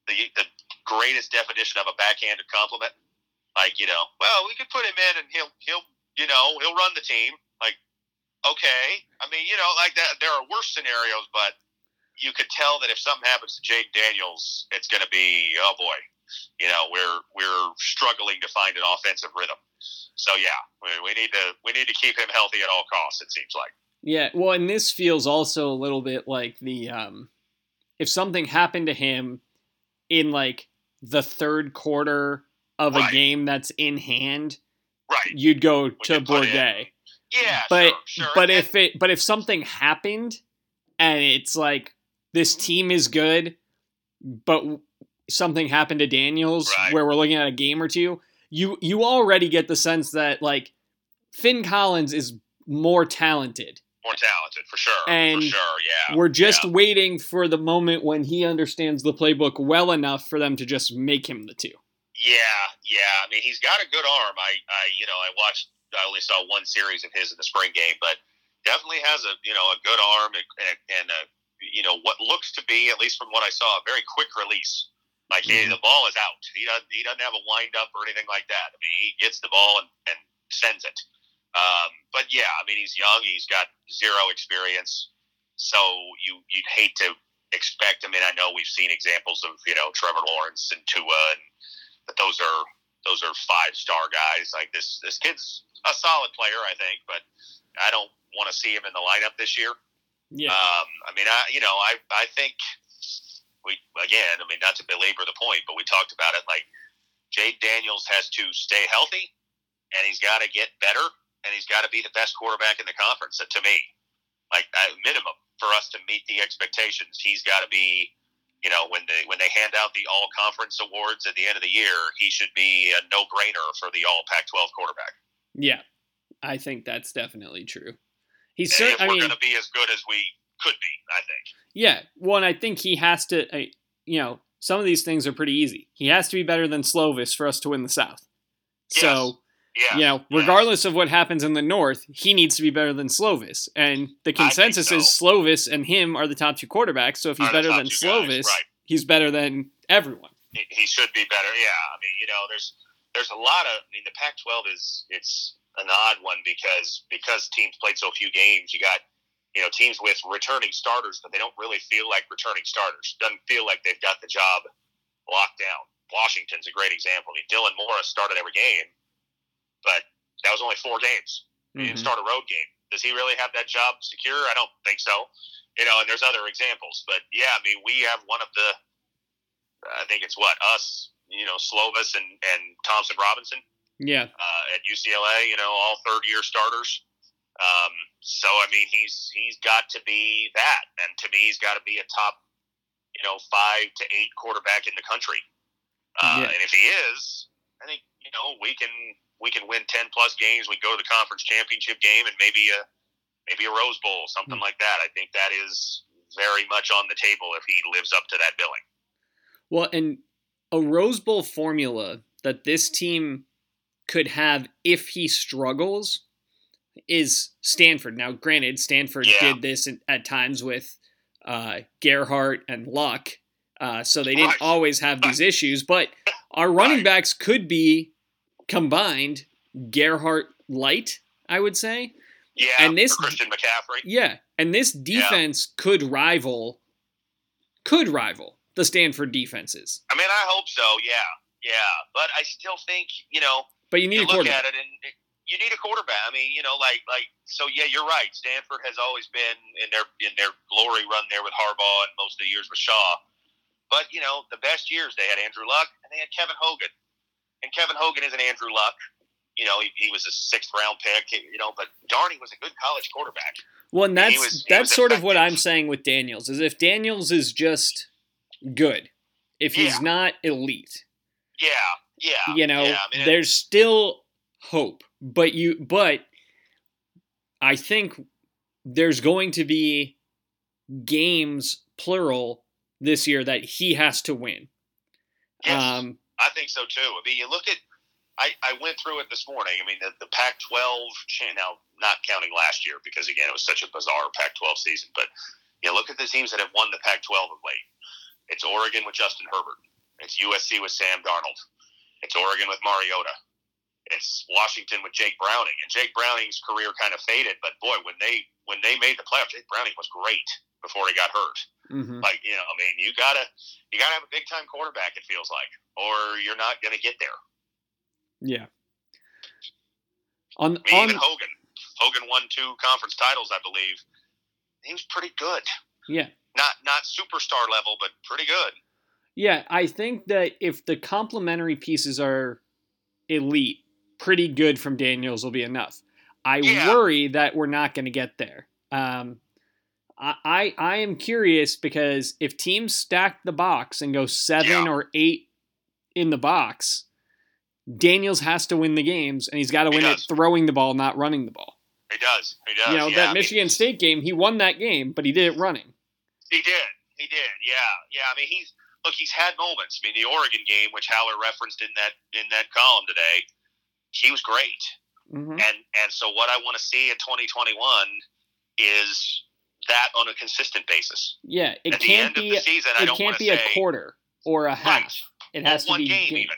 [SPEAKER 2] the the greatest definition of a backhanded compliment. Like, you know, well, we could put him in and he'll he'll you know he'll run the team. Like, okay, I mean, you know, like that. There are worse scenarios, but you could tell that if something happens to Jayden Daniels, it's going to be oh boy, you know, we're we're struggling to find an offensive rhythm. So yeah, we, we need to we need to keep him healthy at all costs. It seems like.
[SPEAKER 1] Yeah, well, and this feels also a little bit like the um, if something happened to him in like the third quarter of right. a game that's in hand,
[SPEAKER 2] right?
[SPEAKER 1] You'd go when to Bourguet.
[SPEAKER 2] Yeah,
[SPEAKER 1] but
[SPEAKER 2] sure, sure.
[SPEAKER 1] but and, if it but if something happened and it's like this team is good, but something happened to Daniels
[SPEAKER 2] right.
[SPEAKER 1] where we're looking at a game or two, you you already get the sense that like Finn Collins is more talented
[SPEAKER 2] more talented for sure.
[SPEAKER 1] And
[SPEAKER 2] for sure, yeah.
[SPEAKER 1] We're just
[SPEAKER 2] yeah.
[SPEAKER 1] waiting for the moment when he understands the playbook well enough for them to just make him the two.
[SPEAKER 2] Yeah, yeah. I mean, he's got a good arm. I, I, you know, I watched. I only saw one series of his in the spring game, but definitely has a, you know, a good arm and, and a, you know, what looks to be, at least from what I saw, a very quick release. Like, mm-hmm. hey, the ball is out. He doesn't. He doesn't have a wind up or anything like that. I mean, he gets the ball and, and sends it. Um, but yeah, I mean, he's young. He's got zero experience, so you you'd hate to expect. I mean, I know we've seen examples of you know Trevor Lawrence and Tua, and but those are those are five star guys. Like this this kid's a solid player, I think, but I don't want to see him in the lineup this year.
[SPEAKER 1] Yeah.
[SPEAKER 2] Um, I mean, I you know, I I think we again. I mean, not to belabor the point, but we talked about it. Like Jayden Daniels has to stay healthy, and he's got to get better, and he's got to be the best quarterback in the conference. To me, like at minimum for us to meet the expectations, he's got to be. You know, when they when they hand out the all conference awards at the end of the year, he should be a no brainer for the all Pac-12 quarterback.
[SPEAKER 1] Yeah, I think that's definitely true. He's
[SPEAKER 2] And
[SPEAKER 1] cer-
[SPEAKER 2] if
[SPEAKER 1] I mean,
[SPEAKER 2] going to be as good as we could be, I think.
[SPEAKER 1] yeah. Well, and I think he has to. Uh, you know, some of these things are pretty easy. He has to be better than Slovis for us to win the South. So
[SPEAKER 2] Yeah.
[SPEAKER 1] you know,
[SPEAKER 2] yeah.
[SPEAKER 1] regardless of what happens in the North, he needs to be better than Slovis. And the consensus is Slovis and him are the top two quarterbacks. So if he's
[SPEAKER 2] Are
[SPEAKER 1] better than
[SPEAKER 2] two guys,
[SPEAKER 1] Slovis,
[SPEAKER 2] right.
[SPEAKER 1] he's better than everyone.
[SPEAKER 2] he, he should be better. Yeah, I mean, you know, there's there's a lot of. I mean, the Pac-12 is it's an odd one because because teams played so few games. You got you know teams with returning starters, but they don't really feel like returning starters. Doesn't feel like they've got the job locked down. Washington's a great example. I mean, Dylan Morris started every game, but that was only four games. He mm-hmm.
[SPEAKER 1] didn't
[SPEAKER 2] start a road game. Does he really have that job secure? I don't think so. You know, and there's other examples, but yeah, I mean, we have one of the. I think it's what us, you know, Slovis and and Thompson Robinson
[SPEAKER 1] Yeah.
[SPEAKER 2] uh, at UCLA. You know, all third year starters. Um, so I mean, he's he's got to be that, and to me, he's got to be a top, you know, five to eight quarterback in the country. Uh,
[SPEAKER 1] Yeah.
[SPEAKER 2] And if he is, I think you know we can we can win ten plus games. We go to the conference championship game and maybe a maybe a Rose Bowl, something
[SPEAKER 1] Hmm.
[SPEAKER 2] like that. I think that is very much on the table if he lives up to that billing.
[SPEAKER 1] Well, and a Rose Bowl formula that this team could have if he struggles is Stanford. Now, granted, Stanford
[SPEAKER 2] Yeah.
[SPEAKER 1] did this at- times with uh, Gerhart and Luck, uh, so they didn't always have these issues. But our running backs could be combined Gerhart light, I would say.
[SPEAKER 2] Yeah,
[SPEAKER 1] And this-
[SPEAKER 2] Christian McCaffrey.
[SPEAKER 1] Yeah, and this defense could rival, could rival the Stanford defenses.
[SPEAKER 2] I mean, I hope so. Yeah, yeah, but I still think you know
[SPEAKER 1] But you need
[SPEAKER 2] you
[SPEAKER 1] a
[SPEAKER 2] look
[SPEAKER 1] quarterback.
[SPEAKER 2] at it and it- you need a quarterback. I mean, you know, like like so. Yeah, you're right. Stanford has always been in their in their glory run there with Harbaugh and most of the years with Shaw. But you know, the best years they had Andrew Luck and they had Kevin Hogan, and Kevin Hogan isn't Andrew Luck. You know, he, he was a sixth round pick. You know, but darn, he was a good college quarterback.
[SPEAKER 1] Well, and that's
[SPEAKER 2] was- he
[SPEAKER 1] that's
[SPEAKER 2] was
[SPEAKER 1] sort of what. I'm saying with Daniels is if Daniels is just good, if he's not elite,
[SPEAKER 2] Yeah, yeah.
[SPEAKER 1] you know,
[SPEAKER 2] yeah, I mean,
[SPEAKER 1] there's still hope. But you, but I think there's going to be games plural this year that he has to win.
[SPEAKER 2] yes.
[SPEAKER 1] Um,
[SPEAKER 2] I think so too. I mean, you look at, I, I went through it this morning. I mean, the, the Pac 12, now not counting last year because, again, it was such a bizarre Pac 12 season, but you look at the teams that have won the Pac 12 of late. It's Oregon with Justin Herbert, it's USC with Sam Darnold, it's Oregon with Mariota. It's Washington with Jake Browning, and Jake Browning's career kind of faded. But boy, when they when they made the playoffs, Jake Browning was great before he got hurt.
[SPEAKER 1] mhm.
[SPEAKER 2] Like you know, I mean, you gotta you gotta have a big time quarterback. It feels like, or you're not gonna get there.
[SPEAKER 1] Yeah. On
[SPEAKER 2] I mean,
[SPEAKER 1] on
[SPEAKER 2] even Hogan, Hogan won two conference titles, I believe. He was pretty good.
[SPEAKER 1] yeah.
[SPEAKER 2] Not not superstar level, but pretty good.
[SPEAKER 1] Yeah, I think that if the complementary pieces are elite, pretty good from Daniels will be enough. I
[SPEAKER 2] Yeah.
[SPEAKER 1] worry that we're not going to get there. Um, I, I I am curious because if teams stack the box and go seven
[SPEAKER 2] Yeah.
[SPEAKER 1] or eight in the box, Daniels has to win the games, and he's got to
[SPEAKER 2] He
[SPEAKER 1] win it throwing the ball, not running the ball.
[SPEAKER 2] He does. He does.
[SPEAKER 1] you know
[SPEAKER 2] yeah, I
[SPEAKER 1] that
[SPEAKER 2] mean,
[SPEAKER 1] Michigan State game, he won that game, but he did it running.
[SPEAKER 2] He did. He did. Yeah. Yeah. I mean, he's look. He's had moments. I mean, the Oregon game, which Haller referenced in that in that column today, he was great.
[SPEAKER 1] hmm
[SPEAKER 2] And and so what I want to see in 2021 is that on a consistent basis.
[SPEAKER 1] Yeah, it
[SPEAKER 2] At
[SPEAKER 1] can't be.
[SPEAKER 2] season, I
[SPEAKER 1] it can't be
[SPEAKER 2] say
[SPEAKER 1] a quarter or a half.
[SPEAKER 2] Right.
[SPEAKER 1] It has to
[SPEAKER 2] one
[SPEAKER 1] be
[SPEAKER 2] game
[SPEAKER 1] game.
[SPEAKER 2] even.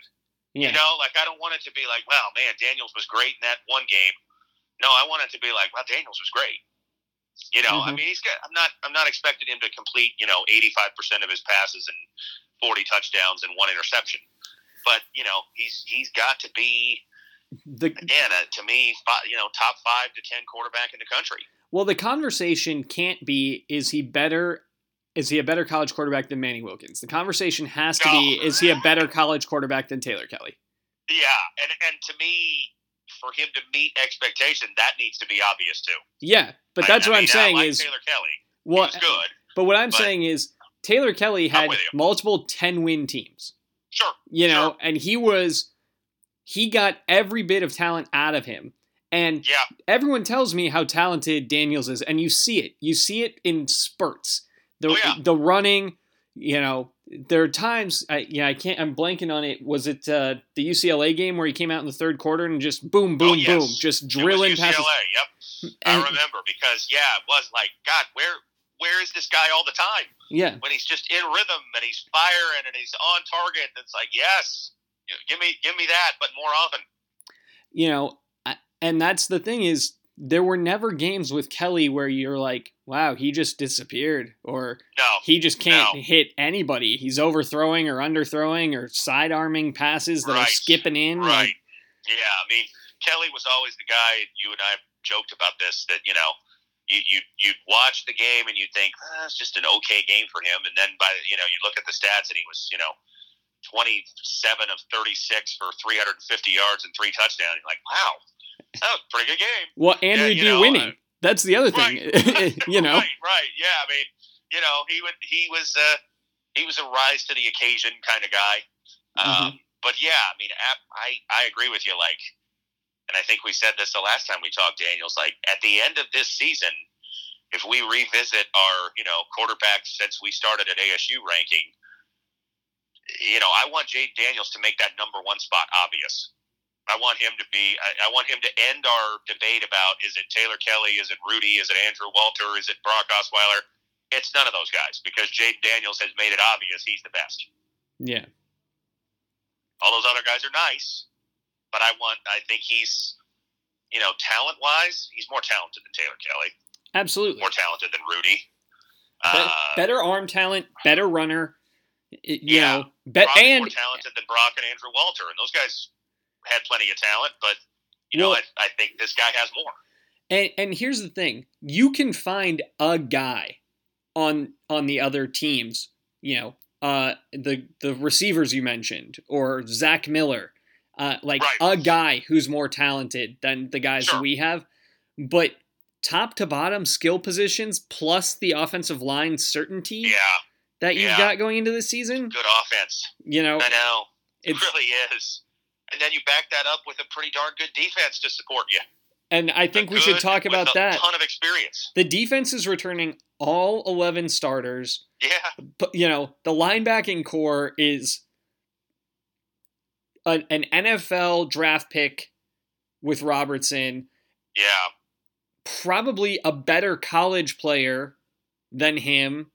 [SPEAKER 1] Yeah.
[SPEAKER 2] You know, like I don't want it to be like, wow, man, Daniels was great in that one game. No, I want it to be like, well, Daniels was great. You know, I
[SPEAKER 1] Mhm.
[SPEAKER 2] mean, he's got. I'm not. I'm not expecting him to complete. You know, 85 percent of his passes and 40 touchdowns and one interception. But you know, he's he's got to be
[SPEAKER 1] The
[SPEAKER 2] again uh, to me, fi- you know, top five to ten quarterback in the country.
[SPEAKER 1] well, the conversation can't be is he better is he a better college quarterback than Manny Wilkins? The conversation has to be is he a better college quarterback than Taylor Kelly?
[SPEAKER 2] Yeah, and and to me, for him to meet expectation, that needs to be obvious too.
[SPEAKER 1] Yeah, but that's
[SPEAKER 2] I
[SPEAKER 1] what
[SPEAKER 2] I
[SPEAKER 1] saying
[SPEAKER 2] like
[SPEAKER 1] is
[SPEAKER 2] Taylor Kelly. He
[SPEAKER 1] well,
[SPEAKER 2] good.
[SPEAKER 1] but what I'm
[SPEAKER 2] but-
[SPEAKER 1] saying is Taylor Kelly had multiple 10 win teams.
[SPEAKER 2] Sure.
[SPEAKER 1] you know,
[SPEAKER 2] Sure.
[SPEAKER 1] and he was he got every bit of talent out of him. And
[SPEAKER 2] Yeah.
[SPEAKER 1] everyone tells me how talented Daniels is, and you see it. You see it in spurts. The
[SPEAKER 2] Oh, yeah.
[SPEAKER 1] the running, you know, there are times I yeah, I can't I'm blanking on it. Was it uh, the UCLA game where he came out in the third quarter and just boom, boom,
[SPEAKER 2] Oh, yes.
[SPEAKER 1] boom, just
[SPEAKER 2] It
[SPEAKER 1] drilling
[SPEAKER 2] UCLA.
[SPEAKER 1] passes.
[SPEAKER 2] Yep.
[SPEAKER 1] And-
[SPEAKER 2] I remember because yeah, it was like God, where where is this guy all the time?
[SPEAKER 1] yeah.
[SPEAKER 2] When he's just in rhythm and he's firing and he's on target. It's like yes, give me give me that, but more often.
[SPEAKER 1] you know, and that's the thing is there were never games with Kelly where you're like, wow, he just disappeared or
[SPEAKER 2] No,
[SPEAKER 1] he just can't
[SPEAKER 2] No.
[SPEAKER 1] hit anybody. He's overthrowing or underthrowing or side arming passes that are skipping in.
[SPEAKER 2] right?
[SPEAKER 1] Like,
[SPEAKER 2] yeah, I mean Kelly was always the guy. You and I joked about this that you know. You, you you'd watch the game and you'd think ah, it's just an okay game for him, and then by you know you look at the stats and he was you know 27 of 36 for 350 yards and three touchdowns. You're like, wow, that was a pretty good game.
[SPEAKER 1] well, and
[SPEAKER 2] Yeah,
[SPEAKER 1] we'd be
[SPEAKER 2] know,
[SPEAKER 1] winning.
[SPEAKER 2] uh,
[SPEAKER 1] That's the other thing. <laughs> you know,
[SPEAKER 2] right, right, yeah. I mean, you know, he would, he was, uh, he was a rise to the occasion kind of guy.
[SPEAKER 1] Mm-hmm.
[SPEAKER 2] Um, but yeah, I mean, I, I, I agree with you. Like, and I think we said this the last time we talked, Daniels. Like, at the end of this season, if we revisit our, you know, quarterbacks since we started at ASU ranking, you know, I want Jayden Daniels to make that number one spot obvious. I want him to be. I, I want him to end our debate about is it Taylor Kelly, is it Rudy, is it Andrew Walter, is it Brock Osweiler? It's none of those guys because Jayden Daniels has made it obvious he's the best.
[SPEAKER 1] yeah.
[SPEAKER 2] All those other guys are nice, but I want. I think he's, you know, talent wise, he's more talented than Taylor Kelly,
[SPEAKER 1] Absolutely.
[SPEAKER 2] more talented than Rudy. Uh,
[SPEAKER 1] better arm talent, better runner. you
[SPEAKER 2] Yeah.
[SPEAKER 1] know, bet and
[SPEAKER 2] more talented than Brock and Andrew Walter, and those guys had plenty of talent, but you know,
[SPEAKER 1] Well-
[SPEAKER 2] I, I think this guy has more.
[SPEAKER 1] And and here's the thing: you can find a guy on on the other teams. You know, uh, the the receivers you mentioned, or Zach Miller, uh, like
[SPEAKER 2] Right.
[SPEAKER 1] a guy who's more talented than the guys
[SPEAKER 2] Sure.
[SPEAKER 1] we have. But top to bottom skill positions plus the offensive line certainty
[SPEAKER 2] Yeah,
[SPEAKER 1] that you've
[SPEAKER 2] yeah.
[SPEAKER 1] got going into this season.
[SPEAKER 2] good offense.
[SPEAKER 1] You know,
[SPEAKER 2] I know it really is. And then you back that up with a pretty darn good defense to support you.
[SPEAKER 1] and I think
[SPEAKER 2] A
[SPEAKER 1] we should talk about that.
[SPEAKER 2] Ton of experience.
[SPEAKER 1] The defense is returning all eleven starters.
[SPEAKER 2] Yeah,
[SPEAKER 1] but you know the linebacking corps is an, an NFL draft pick with Robertson,
[SPEAKER 2] yeah,
[SPEAKER 1] probably a better college player than him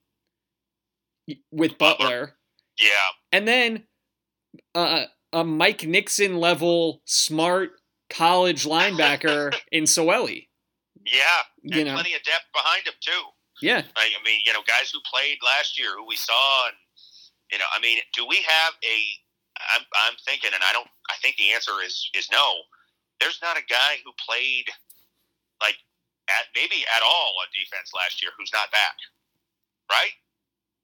[SPEAKER 1] with
[SPEAKER 2] Butler.
[SPEAKER 1] Butler,
[SPEAKER 2] yeah.
[SPEAKER 1] and then uh, a Mike Nixon level smart college linebacker <laughs> in Soelle.
[SPEAKER 2] Yeah,
[SPEAKER 1] You
[SPEAKER 2] and
[SPEAKER 1] know,
[SPEAKER 2] plenty of depth behind him too.
[SPEAKER 1] yeah,
[SPEAKER 2] I, I mean, you know, guys who played last year, who we saw, and you know, I mean, do we have a? I'm I'm thinking, and I don't. I think the answer is is no. There's not a guy who played like at maybe at all on defense last year who's not back, right?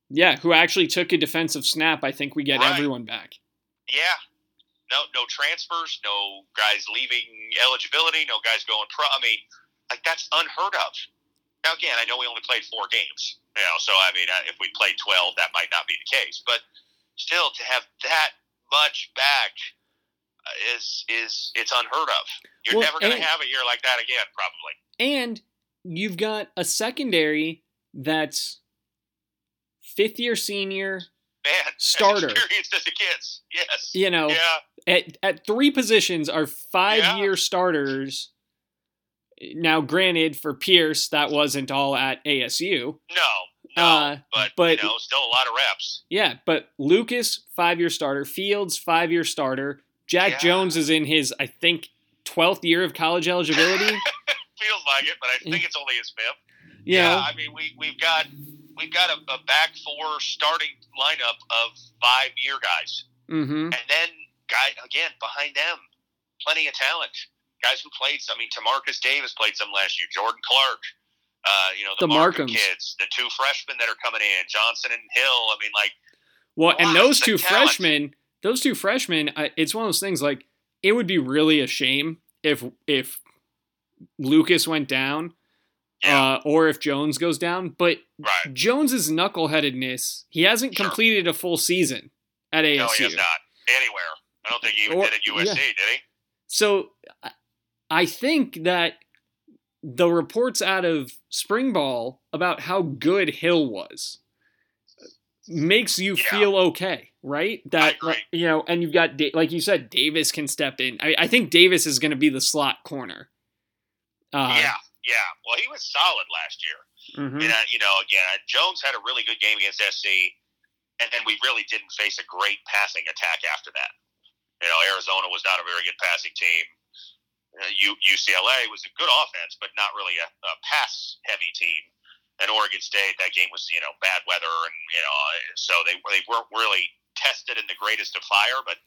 [SPEAKER 1] yeah. Who actually took a defensive snap? I think we get
[SPEAKER 2] Right.
[SPEAKER 1] everyone back.
[SPEAKER 2] Yeah. No, no transfers, no guys leaving eligibility, no guys going pro. I mean, like that's unheard of. Now, again, I know we only played four games, you know, so I mean, uh, if we played twelve, that might not be the case. But still, to have that much back uh, is is it's unheard of. You're
[SPEAKER 1] Well,
[SPEAKER 2] never going to have a year like that again, probably.
[SPEAKER 1] And you've got a secondary that's fifth year senior, <laughs> Starter.
[SPEAKER 2] as experienced as it gets. Yes.
[SPEAKER 1] you know,
[SPEAKER 2] Yeah.
[SPEAKER 1] at, at three positions are five year starters. Now, granted, for Pierce, that wasn't all at ASU.
[SPEAKER 2] No. No.
[SPEAKER 1] Uh,
[SPEAKER 2] but,
[SPEAKER 1] but-
[SPEAKER 2] you know, still a lot of reps.
[SPEAKER 1] Yeah, but Lucas, five year starter. Fields, five year starter. Jack
[SPEAKER 2] Yeah.
[SPEAKER 1] Jones is in his, I think, 12th year of college <laughs> eligibility.
[SPEAKER 2] feels like it, but I think it's only his fifth.
[SPEAKER 1] Yeah.
[SPEAKER 2] I mean, we we've got we've got a, a back four starting lineup of five year guys,
[SPEAKER 1] Mm-hmm.
[SPEAKER 2] and then guy again behind them, plenty of talent. Guys who played. some- I mean, Timarcus Davis played some last year. Jordan Clark. Uh, you know the,
[SPEAKER 1] The
[SPEAKER 2] Markham kids, the two freshmen that are coming in, Johnson and Hill. I mean, like
[SPEAKER 1] Well, and those two
[SPEAKER 2] talent.
[SPEAKER 1] freshmen, those two freshmen, it's one of those things. Like it would be really a shame if if Lucas went down. Uh, or if Jones goes down. But
[SPEAKER 2] right.
[SPEAKER 1] Jones's knuckleheadedness, he hasn't
[SPEAKER 2] Sure.
[SPEAKER 1] completed a full season at ASU.
[SPEAKER 2] No, he has not anywhere. I don't think he even
[SPEAKER 1] Or-
[SPEAKER 2] did at USC,
[SPEAKER 1] yeah.
[SPEAKER 2] did he?
[SPEAKER 1] So I- think that the reports out of spring ball about how good Hill was makes you
[SPEAKER 2] Yeah.
[SPEAKER 1] feel okay, right? That you know, and you've got like you said, Davis can step in. I, I think Davis is going to be the slot corner. Uh,
[SPEAKER 2] yeah, yeah. Well, he was solid last year.
[SPEAKER 1] mhm.
[SPEAKER 2] And, uh, you know, again, Jones had a really good game against SC, and then we really didn't face a great passing attack after that. You know, Arizona was not a very good passing team. Uh, U- UCLA was a good offense, but not really a, a pass-heavy team. And Oregon State, that game was you know bad weather, and you know, so they they weren't really tested in the greatest of fire. But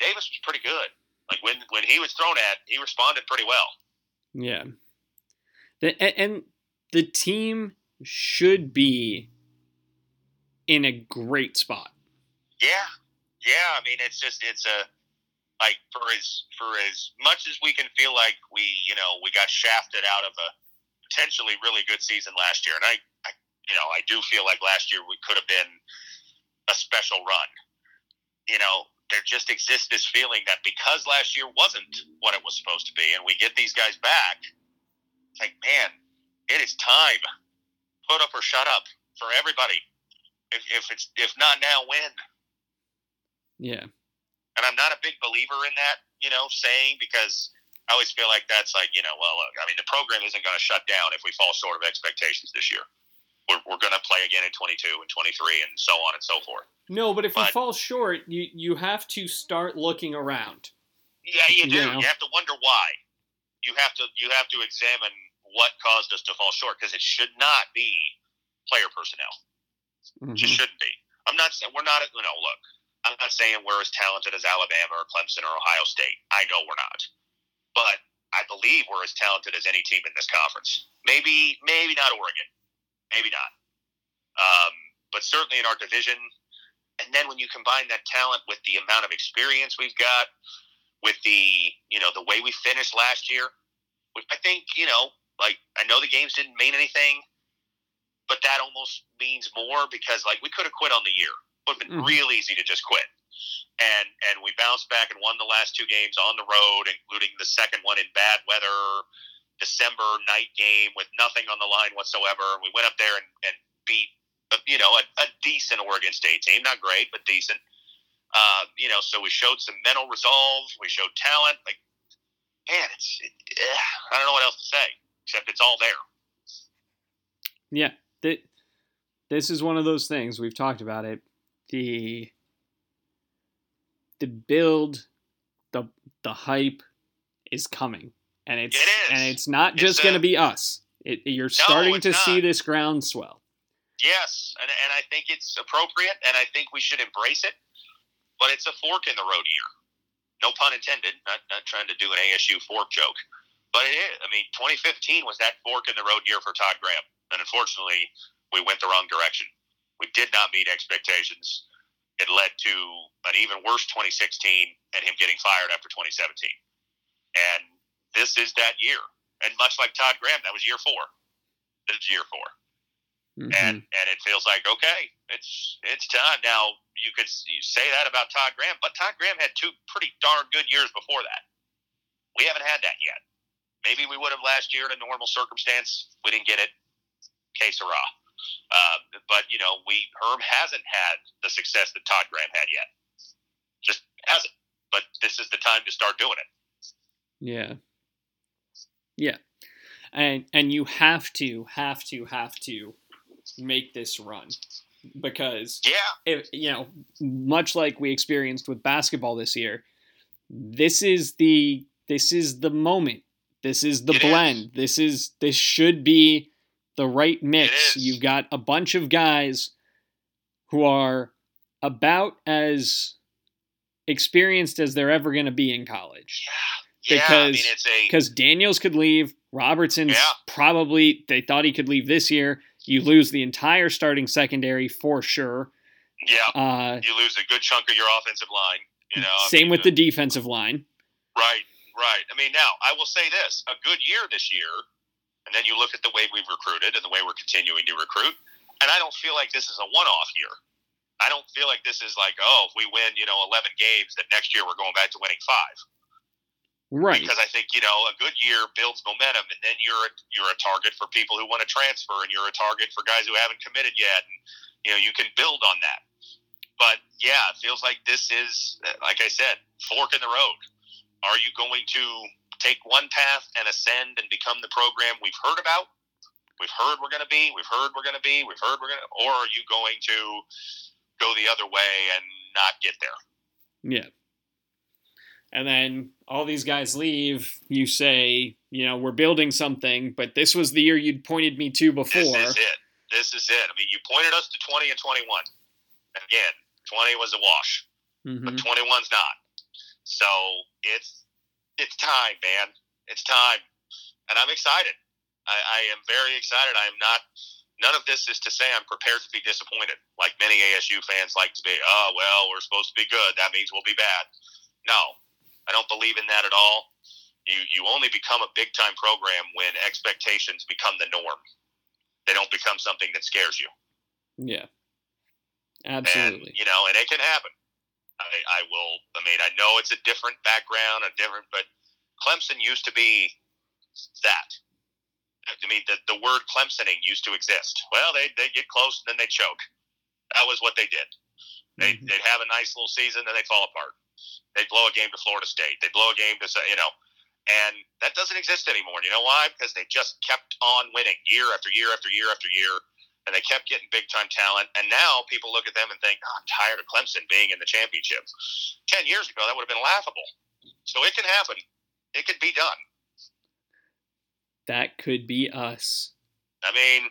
[SPEAKER 2] Davis was pretty good. Like when when he was thrown at, he responded pretty well.
[SPEAKER 1] Yeah. The, and the team should be in a great spot.
[SPEAKER 2] Yeah, yeah. I mean, it's just it's a like for as for as much as we can feel like we you know we got shafted out of a potentially really good season last year, and I, I you know I do feel like last year we could have been a special run. You know, there just exists this feeling that because last year wasn't what it was supposed to be, and we get these guys back, it's like man, it is time. Put up or shut up for everybody. If, if it's if not now, when?
[SPEAKER 1] Yeah.
[SPEAKER 2] And I'm not a big believer in that, you know, saying because I always feel like that's like, you know, well, look, I mean, the program isn't going to shut down if we fall short of expectations this year. We're, we're going to play again in 22 and 23 and so on and so forth.
[SPEAKER 1] No, but if you fall short, you you have to start looking around.
[SPEAKER 2] Yeah, you do.
[SPEAKER 1] You know.
[SPEAKER 2] You have to wonder why. You have to you have to examine what caused us to fall short because it should not be player personnel. It just shouldn't be. I'm not saying we're not. You know, look, I'm not saying we're as talented as Alabama or Clemson or Ohio State. I know we're not, but I believe we're as talented as any team in this conference. Maybe, maybe not Oregon, maybe not, um, but certainly in our division. And then when you combine that talent with the amount of experience we've got, with the you know the way we finished last year, which I think you know, like I know the games didn't mean anything, but that almost means more because like we could have quit on the year. Would have been
[SPEAKER 1] Mhm.
[SPEAKER 2] real easy to just quit. And and we bounced back and won the last two games on the road, including the second one in bad weather, December night game with nothing on the line whatsoever. And we went up there and, and beat you know a, a decent Oregon State team, not great but decent. Uh, you know, so we showed some mental resolve. We showed talent. Like, man, it's it, eh, I don't know what else to say except it's all there.
[SPEAKER 1] Yeah. Th- this is one of those things we've talked about it. The the build, the the hype is coming, and it's
[SPEAKER 2] It is.
[SPEAKER 1] and it's not just going to be us. It, you're starting
[SPEAKER 2] it's
[SPEAKER 1] to see this groundswell.
[SPEAKER 2] Yes, and, and I think it's appropriate, and I think we should embrace it. But it's a fork in the road year. No pun intended. Not not trying to do an ASU fork joke, but it is. I mean, 2015 was that fork in the road year for Todd Graham, and unfortunately, we went the wrong direction. We did not meet expectations. It led to an even worse 2016 and him getting fired after 2017. And this is that year. And much like Todd Graham, that was year four. This is year 4
[SPEAKER 1] Mhm.
[SPEAKER 2] and and it feels like okay, it's it's time now. You could say that about Todd Graham, but Todd Graham had two pretty darn good years before that. We haven't had that yet. Maybe we would have last year in a normal circumstance. We didn't get it. Que sera. Uh, but you know, we Herm hasn't had the success that Todd Graham had yet. Just hasn't. But this is the time to start doing it.
[SPEAKER 1] Yeah. Yeah. And and you have to have to have to make this run because
[SPEAKER 2] Yeah,
[SPEAKER 1] if, you know much like we experienced with basketball this year this is the this is the moment This is the
[SPEAKER 2] It
[SPEAKER 1] blend.
[SPEAKER 2] is.
[SPEAKER 1] This is this should be the right mix. You've got a bunch of guys who are about as experienced as they're ever going to be in college.
[SPEAKER 2] Yeah, I mean
[SPEAKER 1] Because-
[SPEAKER 2] a
[SPEAKER 1] Because Daniels could leave, Robertson's
[SPEAKER 2] Yeah.
[SPEAKER 1] probably they thought he could leave this year. You lose the entire starting secondary for sure.
[SPEAKER 2] yeah.
[SPEAKER 1] Uh,
[SPEAKER 2] You lose a good chunk of your offensive line. You know, I
[SPEAKER 1] same
[SPEAKER 2] mean,
[SPEAKER 1] with the defensive line.
[SPEAKER 2] Right, right. I mean, now I will say this: a good year this year, and then you look at the way we've recruited and the way we're continuing to recruit, and I don't feel like this is a one-off year. I don't feel like this is like, oh, if we win, you know, eleven games, that next year we're going back to winning five.
[SPEAKER 1] Right.
[SPEAKER 2] Because I think you know a good year builds momentum, and then you're a, you're a target for people who want to transfer, and you're a target for guys who haven't committed yet, and you know you can build on that. But yeah, it feels like this is, like I said, fork in the road. Are you going to take one path and ascend and become the program we've heard about? We've heard we're going to be. We've heard we're going to be. We've heard we're going to. Or are you going to go the other way and not get there?
[SPEAKER 1] Yeah. And then all these guys leave. You say, you know, we're building something, but this was the year you'd pointed me to before.
[SPEAKER 2] This is it. This is it. I mean, you pointed us to 20 and 21. Again, 20 was a wash,
[SPEAKER 1] Mhm.
[SPEAKER 2] but 21's not. So it's it's time, man. It's time, and I'm excited. I, I am very excited. I am not. None of this is to say I'm prepared to be disappointed, like many ASU fans like to be. Oh well, we're supposed to be good. That means we'll be bad. No, I don't believe in that at all. You you only become a big time program when expectations become the norm. They don't become something that scares you.
[SPEAKER 1] Yeah.
[SPEAKER 2] And
[SPEAKER 1] Absolutely.
[SPEAKER 2] you know, and it can happen. I, I will. I mean, I know it's a different background, a different, but Clemson used to be that. I mean, the, the word Clemsoning used to exist. Well, they they get close and then they choke. That was what they did. They
[SPEAKER 1] Mhm.
[SPEAKER 2] they'd have a nice little season, then they fall apart. They'd blow a game to Florida State. They'd blow a game to say, you know, and that doesn't exist anymore. You know why? Because they just kept on winning year after year after year after year, and they kept getting big time talent. And now people look at them and think, oh, I'm tired of Clemson being in the championship. Ten years ago, that would have been laughable. So it can happen. It could be done.
[SPEAKER 1] That could be us.
[SPEAKER 2] I mean,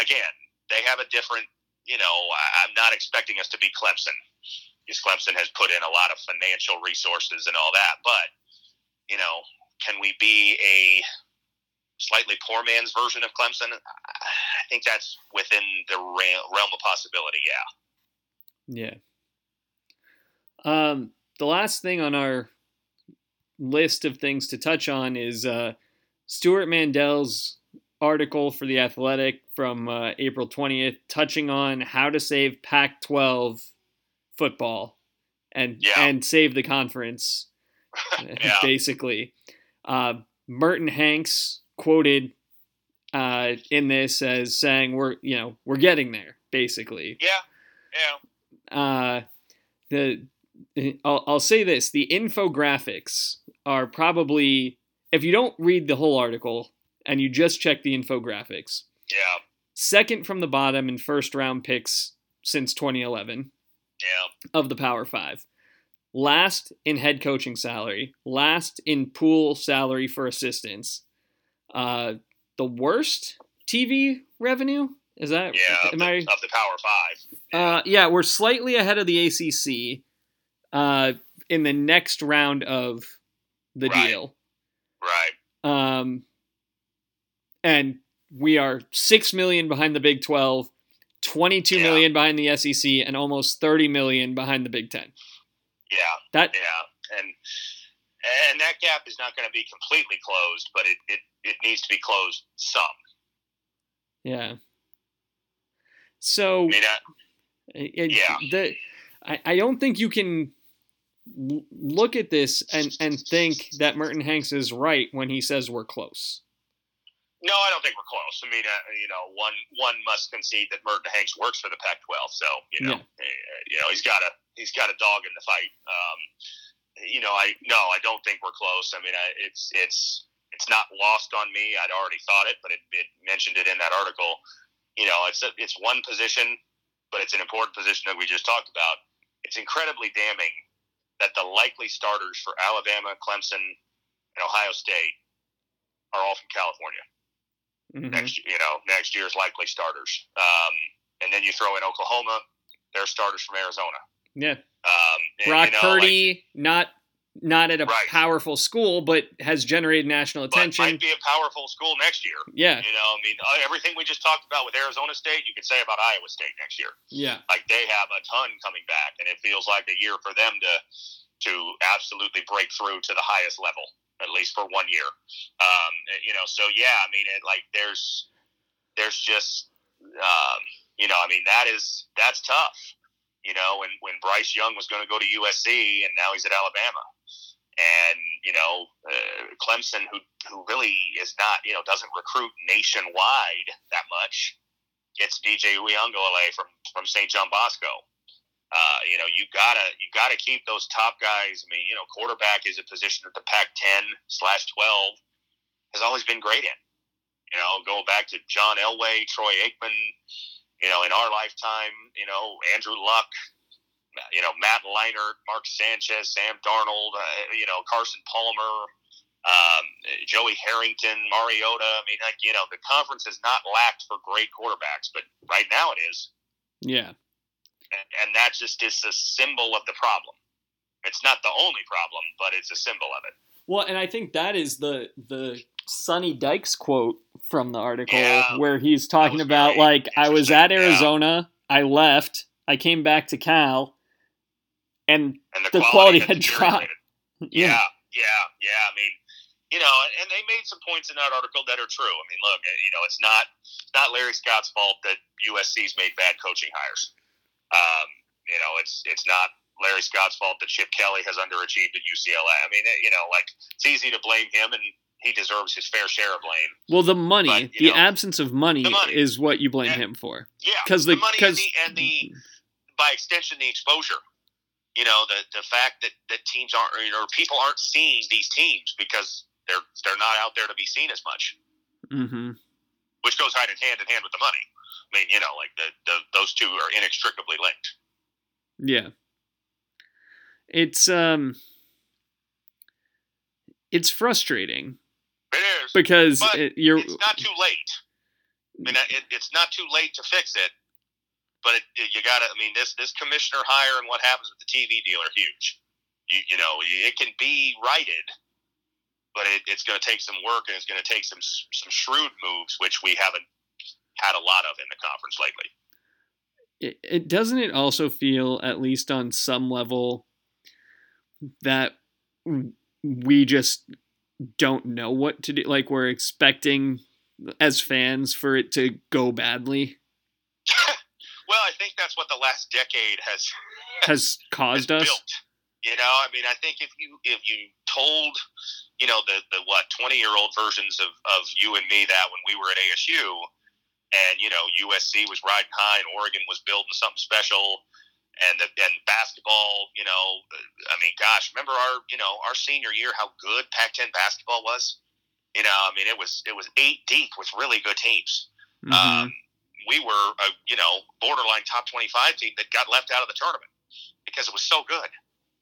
[SPEAKER 2] again, they have a different, you know, I'm not expecting us to be Clemson because Clemson has put in a lot of financial resources and all that. But, you know, can we be a slightly poor man's version of Clemson? I think that's within the realm of possibility, yeah.
[SPEAKER 1] Yeah. Um, the last thing on our list of things to touch on is uh, Stewart Mandel's article for The Athletic from uh, April 20th, touching on how to save Pac 12 football and,
[SPEAKER 2] Yeah.
[SPEAKER 1] and save the conference, <laughs> <laughs>
[SPEAKER 2] Yeah.
[SPEAKER 1] basically. Uh, Merton Hanks quoted uh, in this as saying, "We're you know we're getting there." Basically,
[SPEAKER 2] Yeah, yeah.
[SPEAKER 1] uh, the I'll, I'll say this: the infographics are probably if you don't read the whole article and you just check the infographics,
[SPEAKER 2] Yeah,
[SPEAKER 1] second from the bottom in first round picks since 2011
[SPEAKER 2] yeah,
[SPEAKER 1] of the Power Five. Last in head coaching salary, last in pool salary for assistants. Uh, the worst TV revenue is that?
[SPEAKER 2] yeah. Of
[SPEAKER 1] Am
[SPEAKER 2] the,
[SPEAKER 1] I?
[SPEAKER 2] of the Power Five.
[SPEAKER 1] Uh, yeah, we're slightly ahead of the ACC. Uh, in the next round of the
[SPEAKER 2] Right.
[SPEAKER 1] deal.
[SPEAKER 2] Right.
[SPEAKER 1] Um, and we are six million behind the Big Twelve, twenty-two
[SPEAKER 2] Yeah.
[SPEAKER 1] million behind the SEC, and almost thirty million behind the Big Ten.
[SPEAKER 2] Yeah.
[SPEAKER 1] That
[SPEAKER 2] Yeah, and and that gap is not going to be completely closed, but it, it, it needs to be closed some.
[SPEAKER 1] yeah. So
[SPEAKER 2] I mean, uh,
[SPEAKER 1] it,
[SPEAKER 2] Yeah.
[SPEAKER 1] the I, I don't think you can look at this and and think that Merton Hanks is right when he says we're close.
[SPEAKER 2] No, I don't think we're close. I mean, uh, you know, one one must concede that Merton Hanks works for the Pac-12, so you know,
[SPEAKER 1] Yeah.
[SPEAKER 2] uh, you know, he's got a he's got a dog in the fight. Um, you know, I no, I don't think we're close. I mean, I, it's it's it's not lost on me. I'd already thought it, but it, it mentioned it in that article. You know, it's a, it's one position, but it's an important position that we just talked about. It's incredibly damning that the likely starters for Alabama, Clemson, and Ohio State are all from California.
[SPEAKER 1] Mhm.
[SPEAKER 2] Next, you know, next year's likely starters. Um, and then you throw in Oklahoma, they're starters from Arizona.
[SPEAKER 1] Yeah.
[SPEAKER 2] Um, and,
[SPEAKER 1] Brock
[SPEAKER 2] you know, like-
[SPEAKER 1] Purdy, not not at a
[SPEAKER 2] Right.
[SPEAKER 1] powerful school, but has generated national
[SPEAKER 2] but
[SPEAKER 1] attention.
[SPEAKER 2] might be a powerful school next year.
[SPEAKER 1] yeah,
[SPEAKER 2] You know, I mean, uh, everything we just talked about with Arizona State, you could say about Iowa State next year.
[SPEAKER 1] yeah,
[SPEAKER 2] Like they have a ton coming back, and it feels like a year for them to to absolutely break through to the highest level, at least for one year. Um, you know, so yeah, I mean, it, like there's there's just um, you know, I mean, that is that's tough. You know, when when Bryce Young was going to go to USC, and now he's at Alabama. And you know, uh, Clemson, who who really is not, you know, doesn't recruit nationwide that much, gets DJ Uiagalelei from from St. John Bosco. Uh, you know, you gotta you gotta keep those top guys. I mean, you know, quarterback is a position that the Pac-10 slash 12 has always been great in. You know, going back to John Elway, Troy Aikman. You know, in our lifetime, you know, Andrew Luck, you know, Matt Leinart, Mark Sanchez, Sam Darnold, uh, you know, Carson Palmer, um, Joey Harrington, Mariota. I mean, like, you know, the conference has not lacked for great quarterbacks, but right now it is.
[SPEAKER 1] yeah,
[SPEAKER 2] And, and that just is a symbol of the problem. It's not the only problem, but it's a symbol of it.
[SPEAKER 1] Well, and I think that is the the Sonny Dykes quote from the article
[SPEAKER 2] Yeah.
[SPEAKER 1] where he's talking about like I was at
[SPEAKER 2] interesting, yeah.
[SPEAKER 1] Arizona, I left, I came back to Cal, and
[SPEAKER 2] And the,
[SPEAKER 1] The
[SPEAKER 2] quality,
[SPEAKER 1] quality had dropped. <laughs> yeah,
[SPEAKER 2] Yeah, yeah, yeah. I mean, you know, and, they made some points in that article that are true. I mean, look, you know, it's not it's not Larry Scott's fault that USC's made bad coaching hires. Um, you know, it's it's not Larry Scott's fault that Chip Kelly has underachieved at UCLA. I mean, you know, like it's easy to blame him, and he deserves his fair share of blame.
[SPEAKER 1] Well, the money,
[SPEAKER 2] But,
[SPEAKER 1] the
[SPEAKER 2] know,
[SPEAKER 1] absence of money,
[SPEAKER 2] money.
[SPEAKER 1] is what you blame
[SPEAKER 2] Yeah.
[SPEAKER 1] him for.
[SPEAKER 2] Yeah,
[SPEAKER 1] Because
[SPEAKER 2] the
[SPEAKER 1] the
[SPEAKER 2] money and the, and the by extension the exposure. You know, the the fact that, that teams aren't you know people aren't seeing these teams because they're they're not out there to be seen as much.
[SPEAKER 1] hmm
[SPEAKER 2] which goes hand in hand in hand with the money. I mean, you know, like the, the those two are inextricably linked.
[SPEAKER 1] Yeah. It's um it's frustrating
[SPEAKER 2] It is,
[SPEAKER 1] because it, you're
[SPEAKER 2] it's not too late. I mean, it, it's not too late to fix it, but it, you got to. I mean, this this commissioner hire and what happens with the TV deal are huge. You, you know, it can be righted, but it, it's going to take some work and it's going to take some some shrewd moves, which we haven't had a lot of in the conference lately.
[SPEAKER 1] it, it doesn't it also feel at least on some level that we just don't know what to do like we're expecting as fans for it to go badly <laughs>
[SPEAKER 2] well, I think that's what the last decade has <laughs>
[SPEAKER 1] has caused
[SPEAKER 2] has
[SPEAKER 1] us
[SPEAKER 2] built. You know, I mean, I think if you if you told, you know, the the what twenty year old versions of of you and me that when we were at ASU, and you know USC was riding high and Oregon was building something special, and the and basketball, you know, I mean, gosh, remember our you know our senior year how good Pac-10 basketball was. You know, I mean, it was it was eight deep with really good teams.
[SPEAKER 1] Mhm.
[SPEAKER 2] Um, we were a you know borderline top twenty five team that got left out of the tournament because it was so good.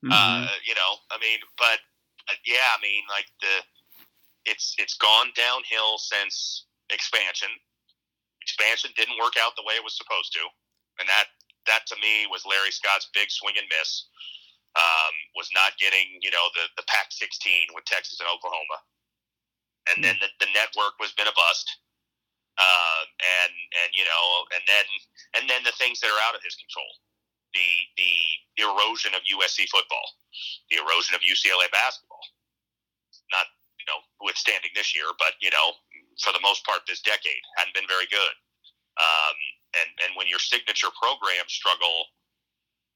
[SPEAKER 1] Mhm.
[SPEAKER 2] Uh, you know, I mean, but uh, yeah, I mean, like the it's it's gone downhill since expansion. Expansion didn't work out the way it was supposed to, and that that to me was Larry Scott's big swing and miss. Um, was not getting you know the the Pac 16 with Texas and Oklahoma, and then the, the network was been a bust. Uh, and and you know, and then and then the things that are out of his control the the erosion of USC football, the erosion of UCLA basketball. Not you know withstanding this year, but you know for the most part this decade hadn't been very good. Um, and and when your signature programs struggle,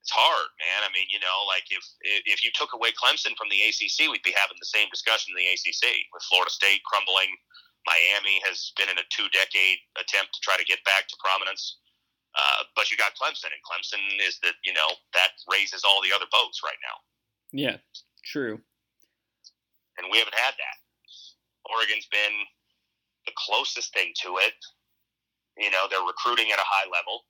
[SPEAKER 2] it's hard, man. I mean, you know, like if if you took away Clemson from the ACC, we'd be having the same discussion in the ACC with Florida State crumbling. Miami has been in a two-decade attempt to try to get back to prominence. Uh, but you got Clemson, and Clemson is the you know that raises all the other boats right now,
[SPEAKER 1] yeah true
[SPEAKER 2] and we haven't had that. Oregon's been the closest thing to it. You know, they're recruiting at a high level.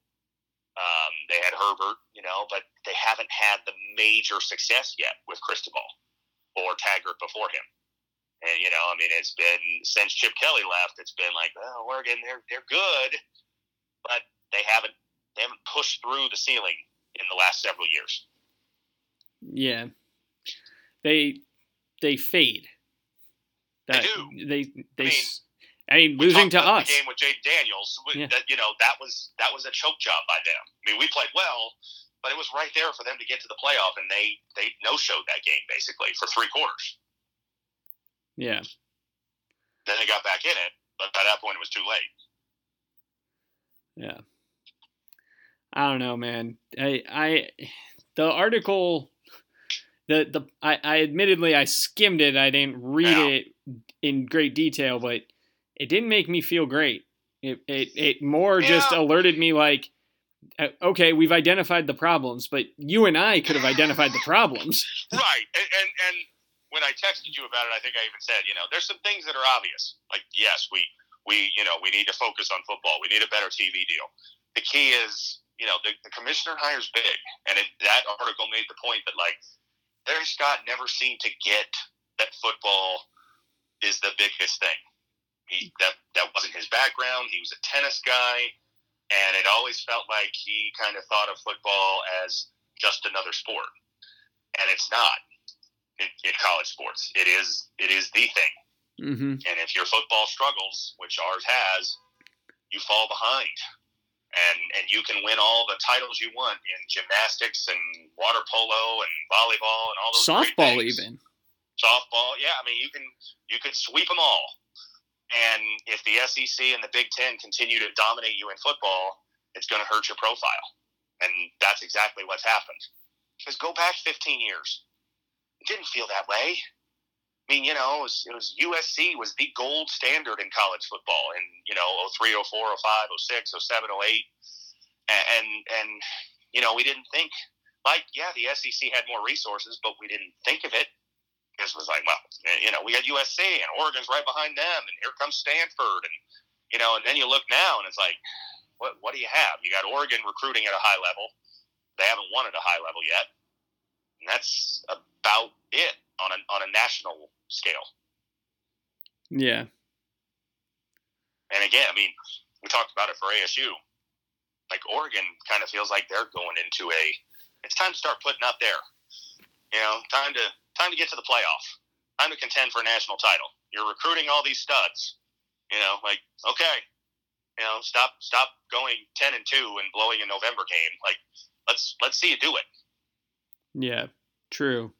[SPEAKER 2] Um, they had Herbert, you know, but they haven't had the major success yet with Cristobal or Taggart before him. And you know, I mean, it's been since Chip Kelly left. It's been like, well, Oregon, they're they're good, but they haven't they haven't pushed through the ceiling in the last several years.
[SPEAKER 1] Yeah, they they fade.
[SPEAKER 2] That, they do.
[SPEAKER 1] They they. I mean, I mean losing to us.
[SPEAKER 2] game with Jayden Daniels, yeah. that you know that was that was a choke job by them. I mean, we played well, but it was right there for them to get to the playoff, and they they no showed that game basically for three quarters.
[SPEAKER 1] Yeah.
[SPEAKER 2] Then they got back in it, but by that point it was too late.
[SPEAKER 1] Yeah. I don't know, man. I I the article the the I, I admittedly I skimmed it. I didn't read it in great detail, but it didn't make me feel great. It it, it more yeah. just alerted me like uh, okay, we've identified the problems, but you and I could have identified the problems. <laughs>
[SPEAKER 2] right. And, and, and when I texted you about it, I think I even said, you know, there's some things that are obvious. Like, yes, we, we, you know, we need to focus on football. We need a better TV deal. The key is, you know, the, the commissioner hires big. And it, that article made the point that, like, Larry Scott never seemed to get that football is the biggest thing. He, that, that wasn't his background. He was a tennis guy and it always felt like he kind of thought of football as just another sport, and it's not. In, in college sports, it is it is the thing.
[SPEAKER 1] Mm-hmm.
[SPEAKER 2] And if your football struggles, which ours has, you fall behind, and and you can win all the titles you want in gymnastics and water polo and volleyball and all those
[SPEAKER 1] softball even
[SPEAKER 2] softball. Yeah, I mean you can you can sweep them all and if the SEC and the Big Ten continue to dominate you in football, it's going to hurt your profile. And that's exactly what's happened. Because go back 15 years, it didn't feel that way. I mean, you know, it was, it was USC was the gold standard in college football in, you know, 03, 04, 05, 06, 07, 08. And, and, you know, we didn't think, like, yeah, the SEC had more resources, but we didn't think of it just was like, well, eh, you know, we got USC and Oregon's right behind them, and here comes Stanford, and you know, and then you look now and it's like, what what do you have? You got Oregon recruiting at a high level. They haven't won at a high level yet, and that's about it on a on a national scale.
[SPEAKER 1] Yeah.
[SPEAKER 2] And again, I mean, we talked about it for ASU. Like Oregon kind of feels like they're going into a. It's time to start putting up there. You know, time to time to get to the playoff. Time to contend for a national title. You're recruiting all these studs. You know, like okay, you know, stop stop going ten and two and blowing a November game. Like let's let's see you do it.
[SPEAKER 1] Yeah, true.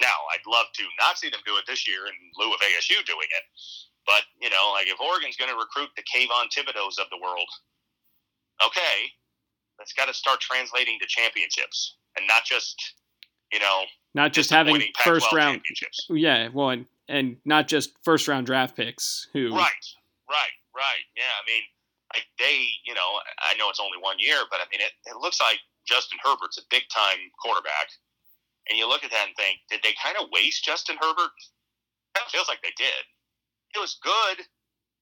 [SPEAKER 2] Now I'd love to not see them do it this year in lieu of ASU doing it. But you know, like if Oregon's going to recruit the Kayvon Thibodeaux of the world, okay, that's got to start translating to championships and not just you know
[SPEAKER 1] not just having first round. Yeah, well, and, and not just first round draft picks. Who?
[SPEAKER 2] Right, right, right. Yeah, I mean, like they, you know, I know it's only one year, but I mean, it, it looks like Justin Herbert's a big time quarterback. And you look at that and think, did they kind of waste Justin Herbert? That feels like they did. It was good,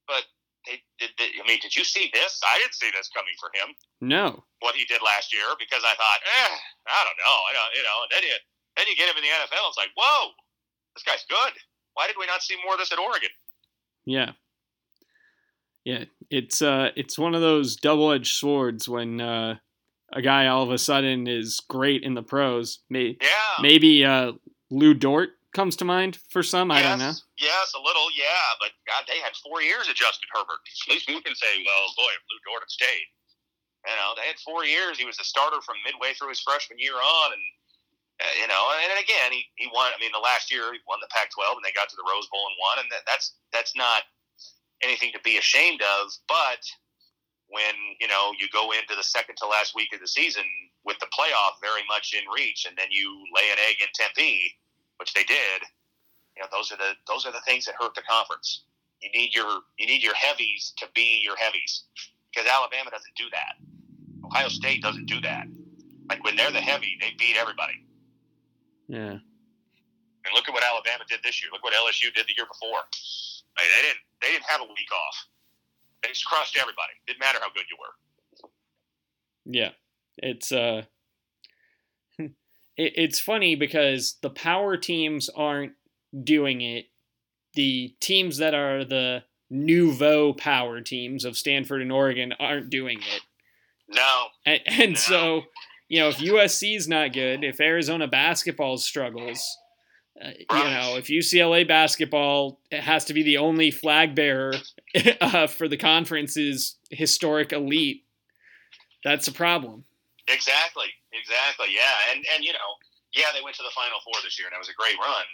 [SPEAKER 2] but they, did, did, I mean, did you see this? I didn't see this coming for him.
[SPEAKER 1] No.
[SPEAKER 2] What he did last year because I thought, eh, I don't know, I don't, you know. And then you then you get him in the NFL. It's like, whoa, this guy's good. Why did we not see more of this at Oregon?
[SPEAKER 1] Yeah. Yeah, it's uh, it's one of those double-edged swords when uh, a guy all of a sudden is great in the pros. Maybe,
[SPEAKER 2] yeah.
[SPEAKER 1] maybe uh, Lu Dort comes to mind for some.
[SPEAKER 2] Yes,
[SPEAKER 1] I don't know.
[SPEAKER 2] Yes, a little, yeah. But God, they had four years of Justin Herbert. At least we can say, well, boy, if Lu Dort had stayed. You know, they had four years. He was the starter from midway through his freshman year on, and uh, you know, and again, he, he won. I mean, the last year he won the Pac-12, and they got to the Rose Bowl and won, and that, that's that's not anything to be ashamed of. But when you know you go into the second to last week of the season with the playoff very much in reach, and then you lay an egg in Tempe, which they did, you know, those are the those are the things that hurt the conference. You need your you need your heavies to be your heavies because Alabama doesn't do that. Ohio State doesn't do that. Like when they're the heavy, they beat everybody.
[SPEAKER 1] Yeah.
[SPEAKER 2] And look at what Alabama did this year. Look what LSU did the year before. I mean, they didn't. They didn't have a week off. They just crushed everybody. Didn't matter how good you were.
[SPEAKER 1] Yeah, it's uh, <laughs> it, it's funny because the power teams aren't doing it the teams that are the nouveau power teams of Stanford and Oregon aren't doing it.
[SPEAKER 2] No.
[SPEAKER 1] And, and
[SPEAKER 2] No.
[SPEAKER 1] so, you know, if USC's not good, if Arizona basketball struggles, uh, you know, if UCLA basketball has to be the only flag bearer <laughs> uh, for the conference's historic elite, that's a problem.
[SPEAKER 2] Exactly. Exactly. Yeah. And and you know, yeah, they went to the Final Four this year, and it was a great run.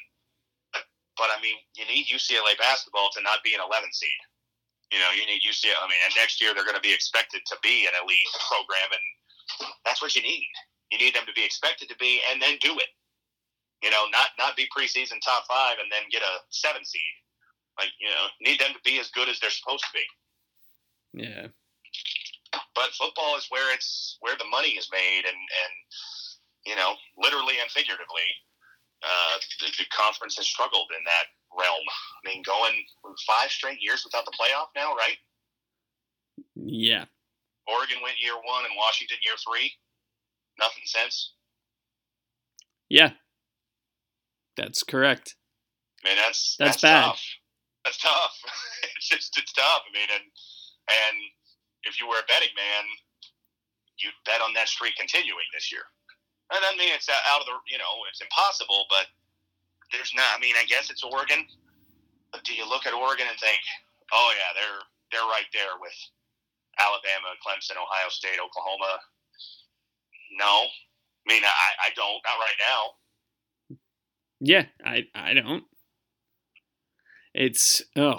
[SPEAKER 2] But, I mean, you need UCLA basketball to not be an 11 seed. You know, you need UCLA. I mean, and next year they're going to be expected to be an elite program, and that's what you need. You need them to be expected to be, and then do it. You know, not not be preseason top five and then get a seven seed. Like you know, need them to be as good as they're supposed to be.
[SPEAKER 1] Yeah.
[SPEAKER 2] but football is where it's where the money is made and and you know literally and figuratively uh, the, the conference has struggled in that realm i mean going five straight years without the playoff now right
[SPEAKER 1] Yeah.
[SPEAKER 2] Oregon went year one and washington year three nothing since
[SPEAKER 1] Yeah. That's correct.
[SPEAKER 2] i mean that's
[SPEAKER 1] That's bad.
[SPEAKER 2] tough that's tough <laughs> it's just it's tough i mean and and if you were a betting man you'd bet on that streak continuing this year and I mean it's out of the you know it's impossible but there's not I mean I guess it's Oregon but do you look at Oregon and think oh yeah they're they're right there with Alabama Clemson Ohio State Oklahoma no I mean I, I don't not right now
[SPEAKER 1] Yeah, I I don't. It's oh,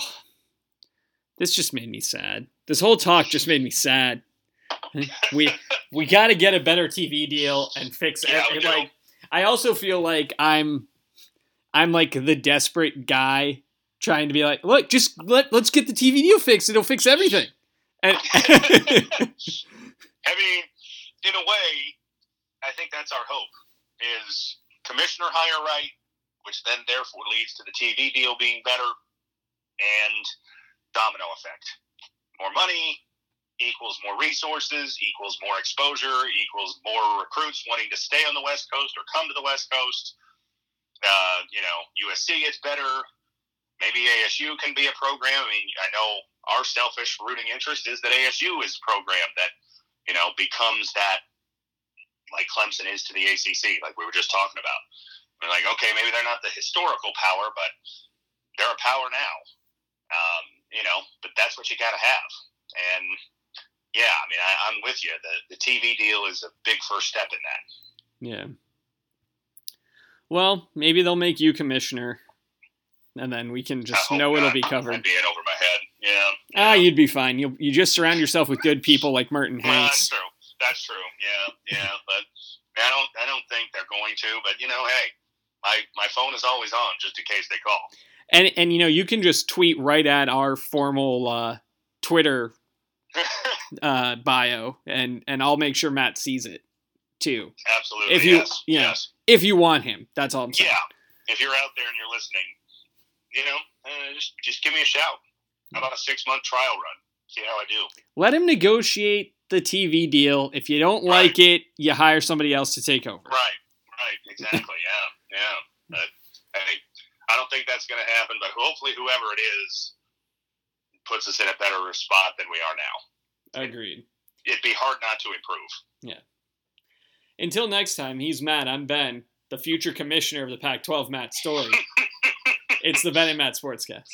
[SPEAKER 1] this just made me sad. This whole talk just made me sad. <laughs> We we got to get a better TV deal and fix
[SPEAKER 2] Yeah,
[SPEAKER 1] it. Like I also feel like I'm I'm like the desperate guy trying to be like, look, just let let's get the TV deal fixed. It'll fix everything. And <laughs>
[SPEAKER 2] I mean, in a way, I think that's our hope is commissioner hire right, which then therefore leads to the TV deal being better, and domino effect. More money equals more resources, equals more exposure, equals more recruits wanting to stay on the West Coast or come to the West Coast. Uh, you know, USC gets better. Maybe ASU can be a program. I mean, I know our selfish rooting interest is that ASU is a program that you know, becomes that like Clemson is to the ACC, like we were just talking about. We're like, okay, maybe they're not the historical power, but they're a power now. Um, you know, but that's what you got to have. And yeah, I mean, I, I'm with you. The the TV deal is a big first step in that.
[SPEAKER 1] yeah. Well, maybe they'll make you commissioner, and then we can just know it'll be covered.
[SPEAKER 2] That'd be in over my head. Yeah.
[SPEAKER 1] Ah,
[SPEAKER 2] yeah.
[SPEAKER 1] you'd be fine. You you just surround yourself with good people like Merton
[SPEAKER 2] Well, that's true. That's true. Yeah, yeah. But I don't. I don't think they're going to. But you know, hey, my my phone is always on just in case they call.
[SPEAKER 1] And and you know you can just tweet right at our formal uh, Twitter <laughs> uh, bio, and and I'll make sure Matt sees it too.
[SPEAKER 2] Absolutely.
[SPEAKER 1] If you-
[SPEAKER 2] yes.
[SPEAKER 1] yeah.
[SPEAKER 2] Yes.
[SPEAKER 1] If you want him, that's all I'm saying.
[SPEAKER 2] Yeah. If you're out there and you're listening, you know, uh, just just give me a shout. How about a six month trial run? See how I do.
[SPEAKER 1] Let him negotiate the TV deal. If you don't like it, you hire somebody else to take over.
[SPEAKER 2] Right. Right. Exactly. <laughs> yeah. Yeah. But hey, I don't think that's going to happen. But hopefully, whoever it is puts us in a better spot than we are now.
[SPEAKER 1] Agreed.
[SPEAKER 2] It'd be hard not to improve. Yeah.
[SPEAKER 1] Until next time, he's Matt. I'm Ben, the future commissioner of the Pac-12, Matt Story. <laughs> it's the Ben and Matt Sportscast.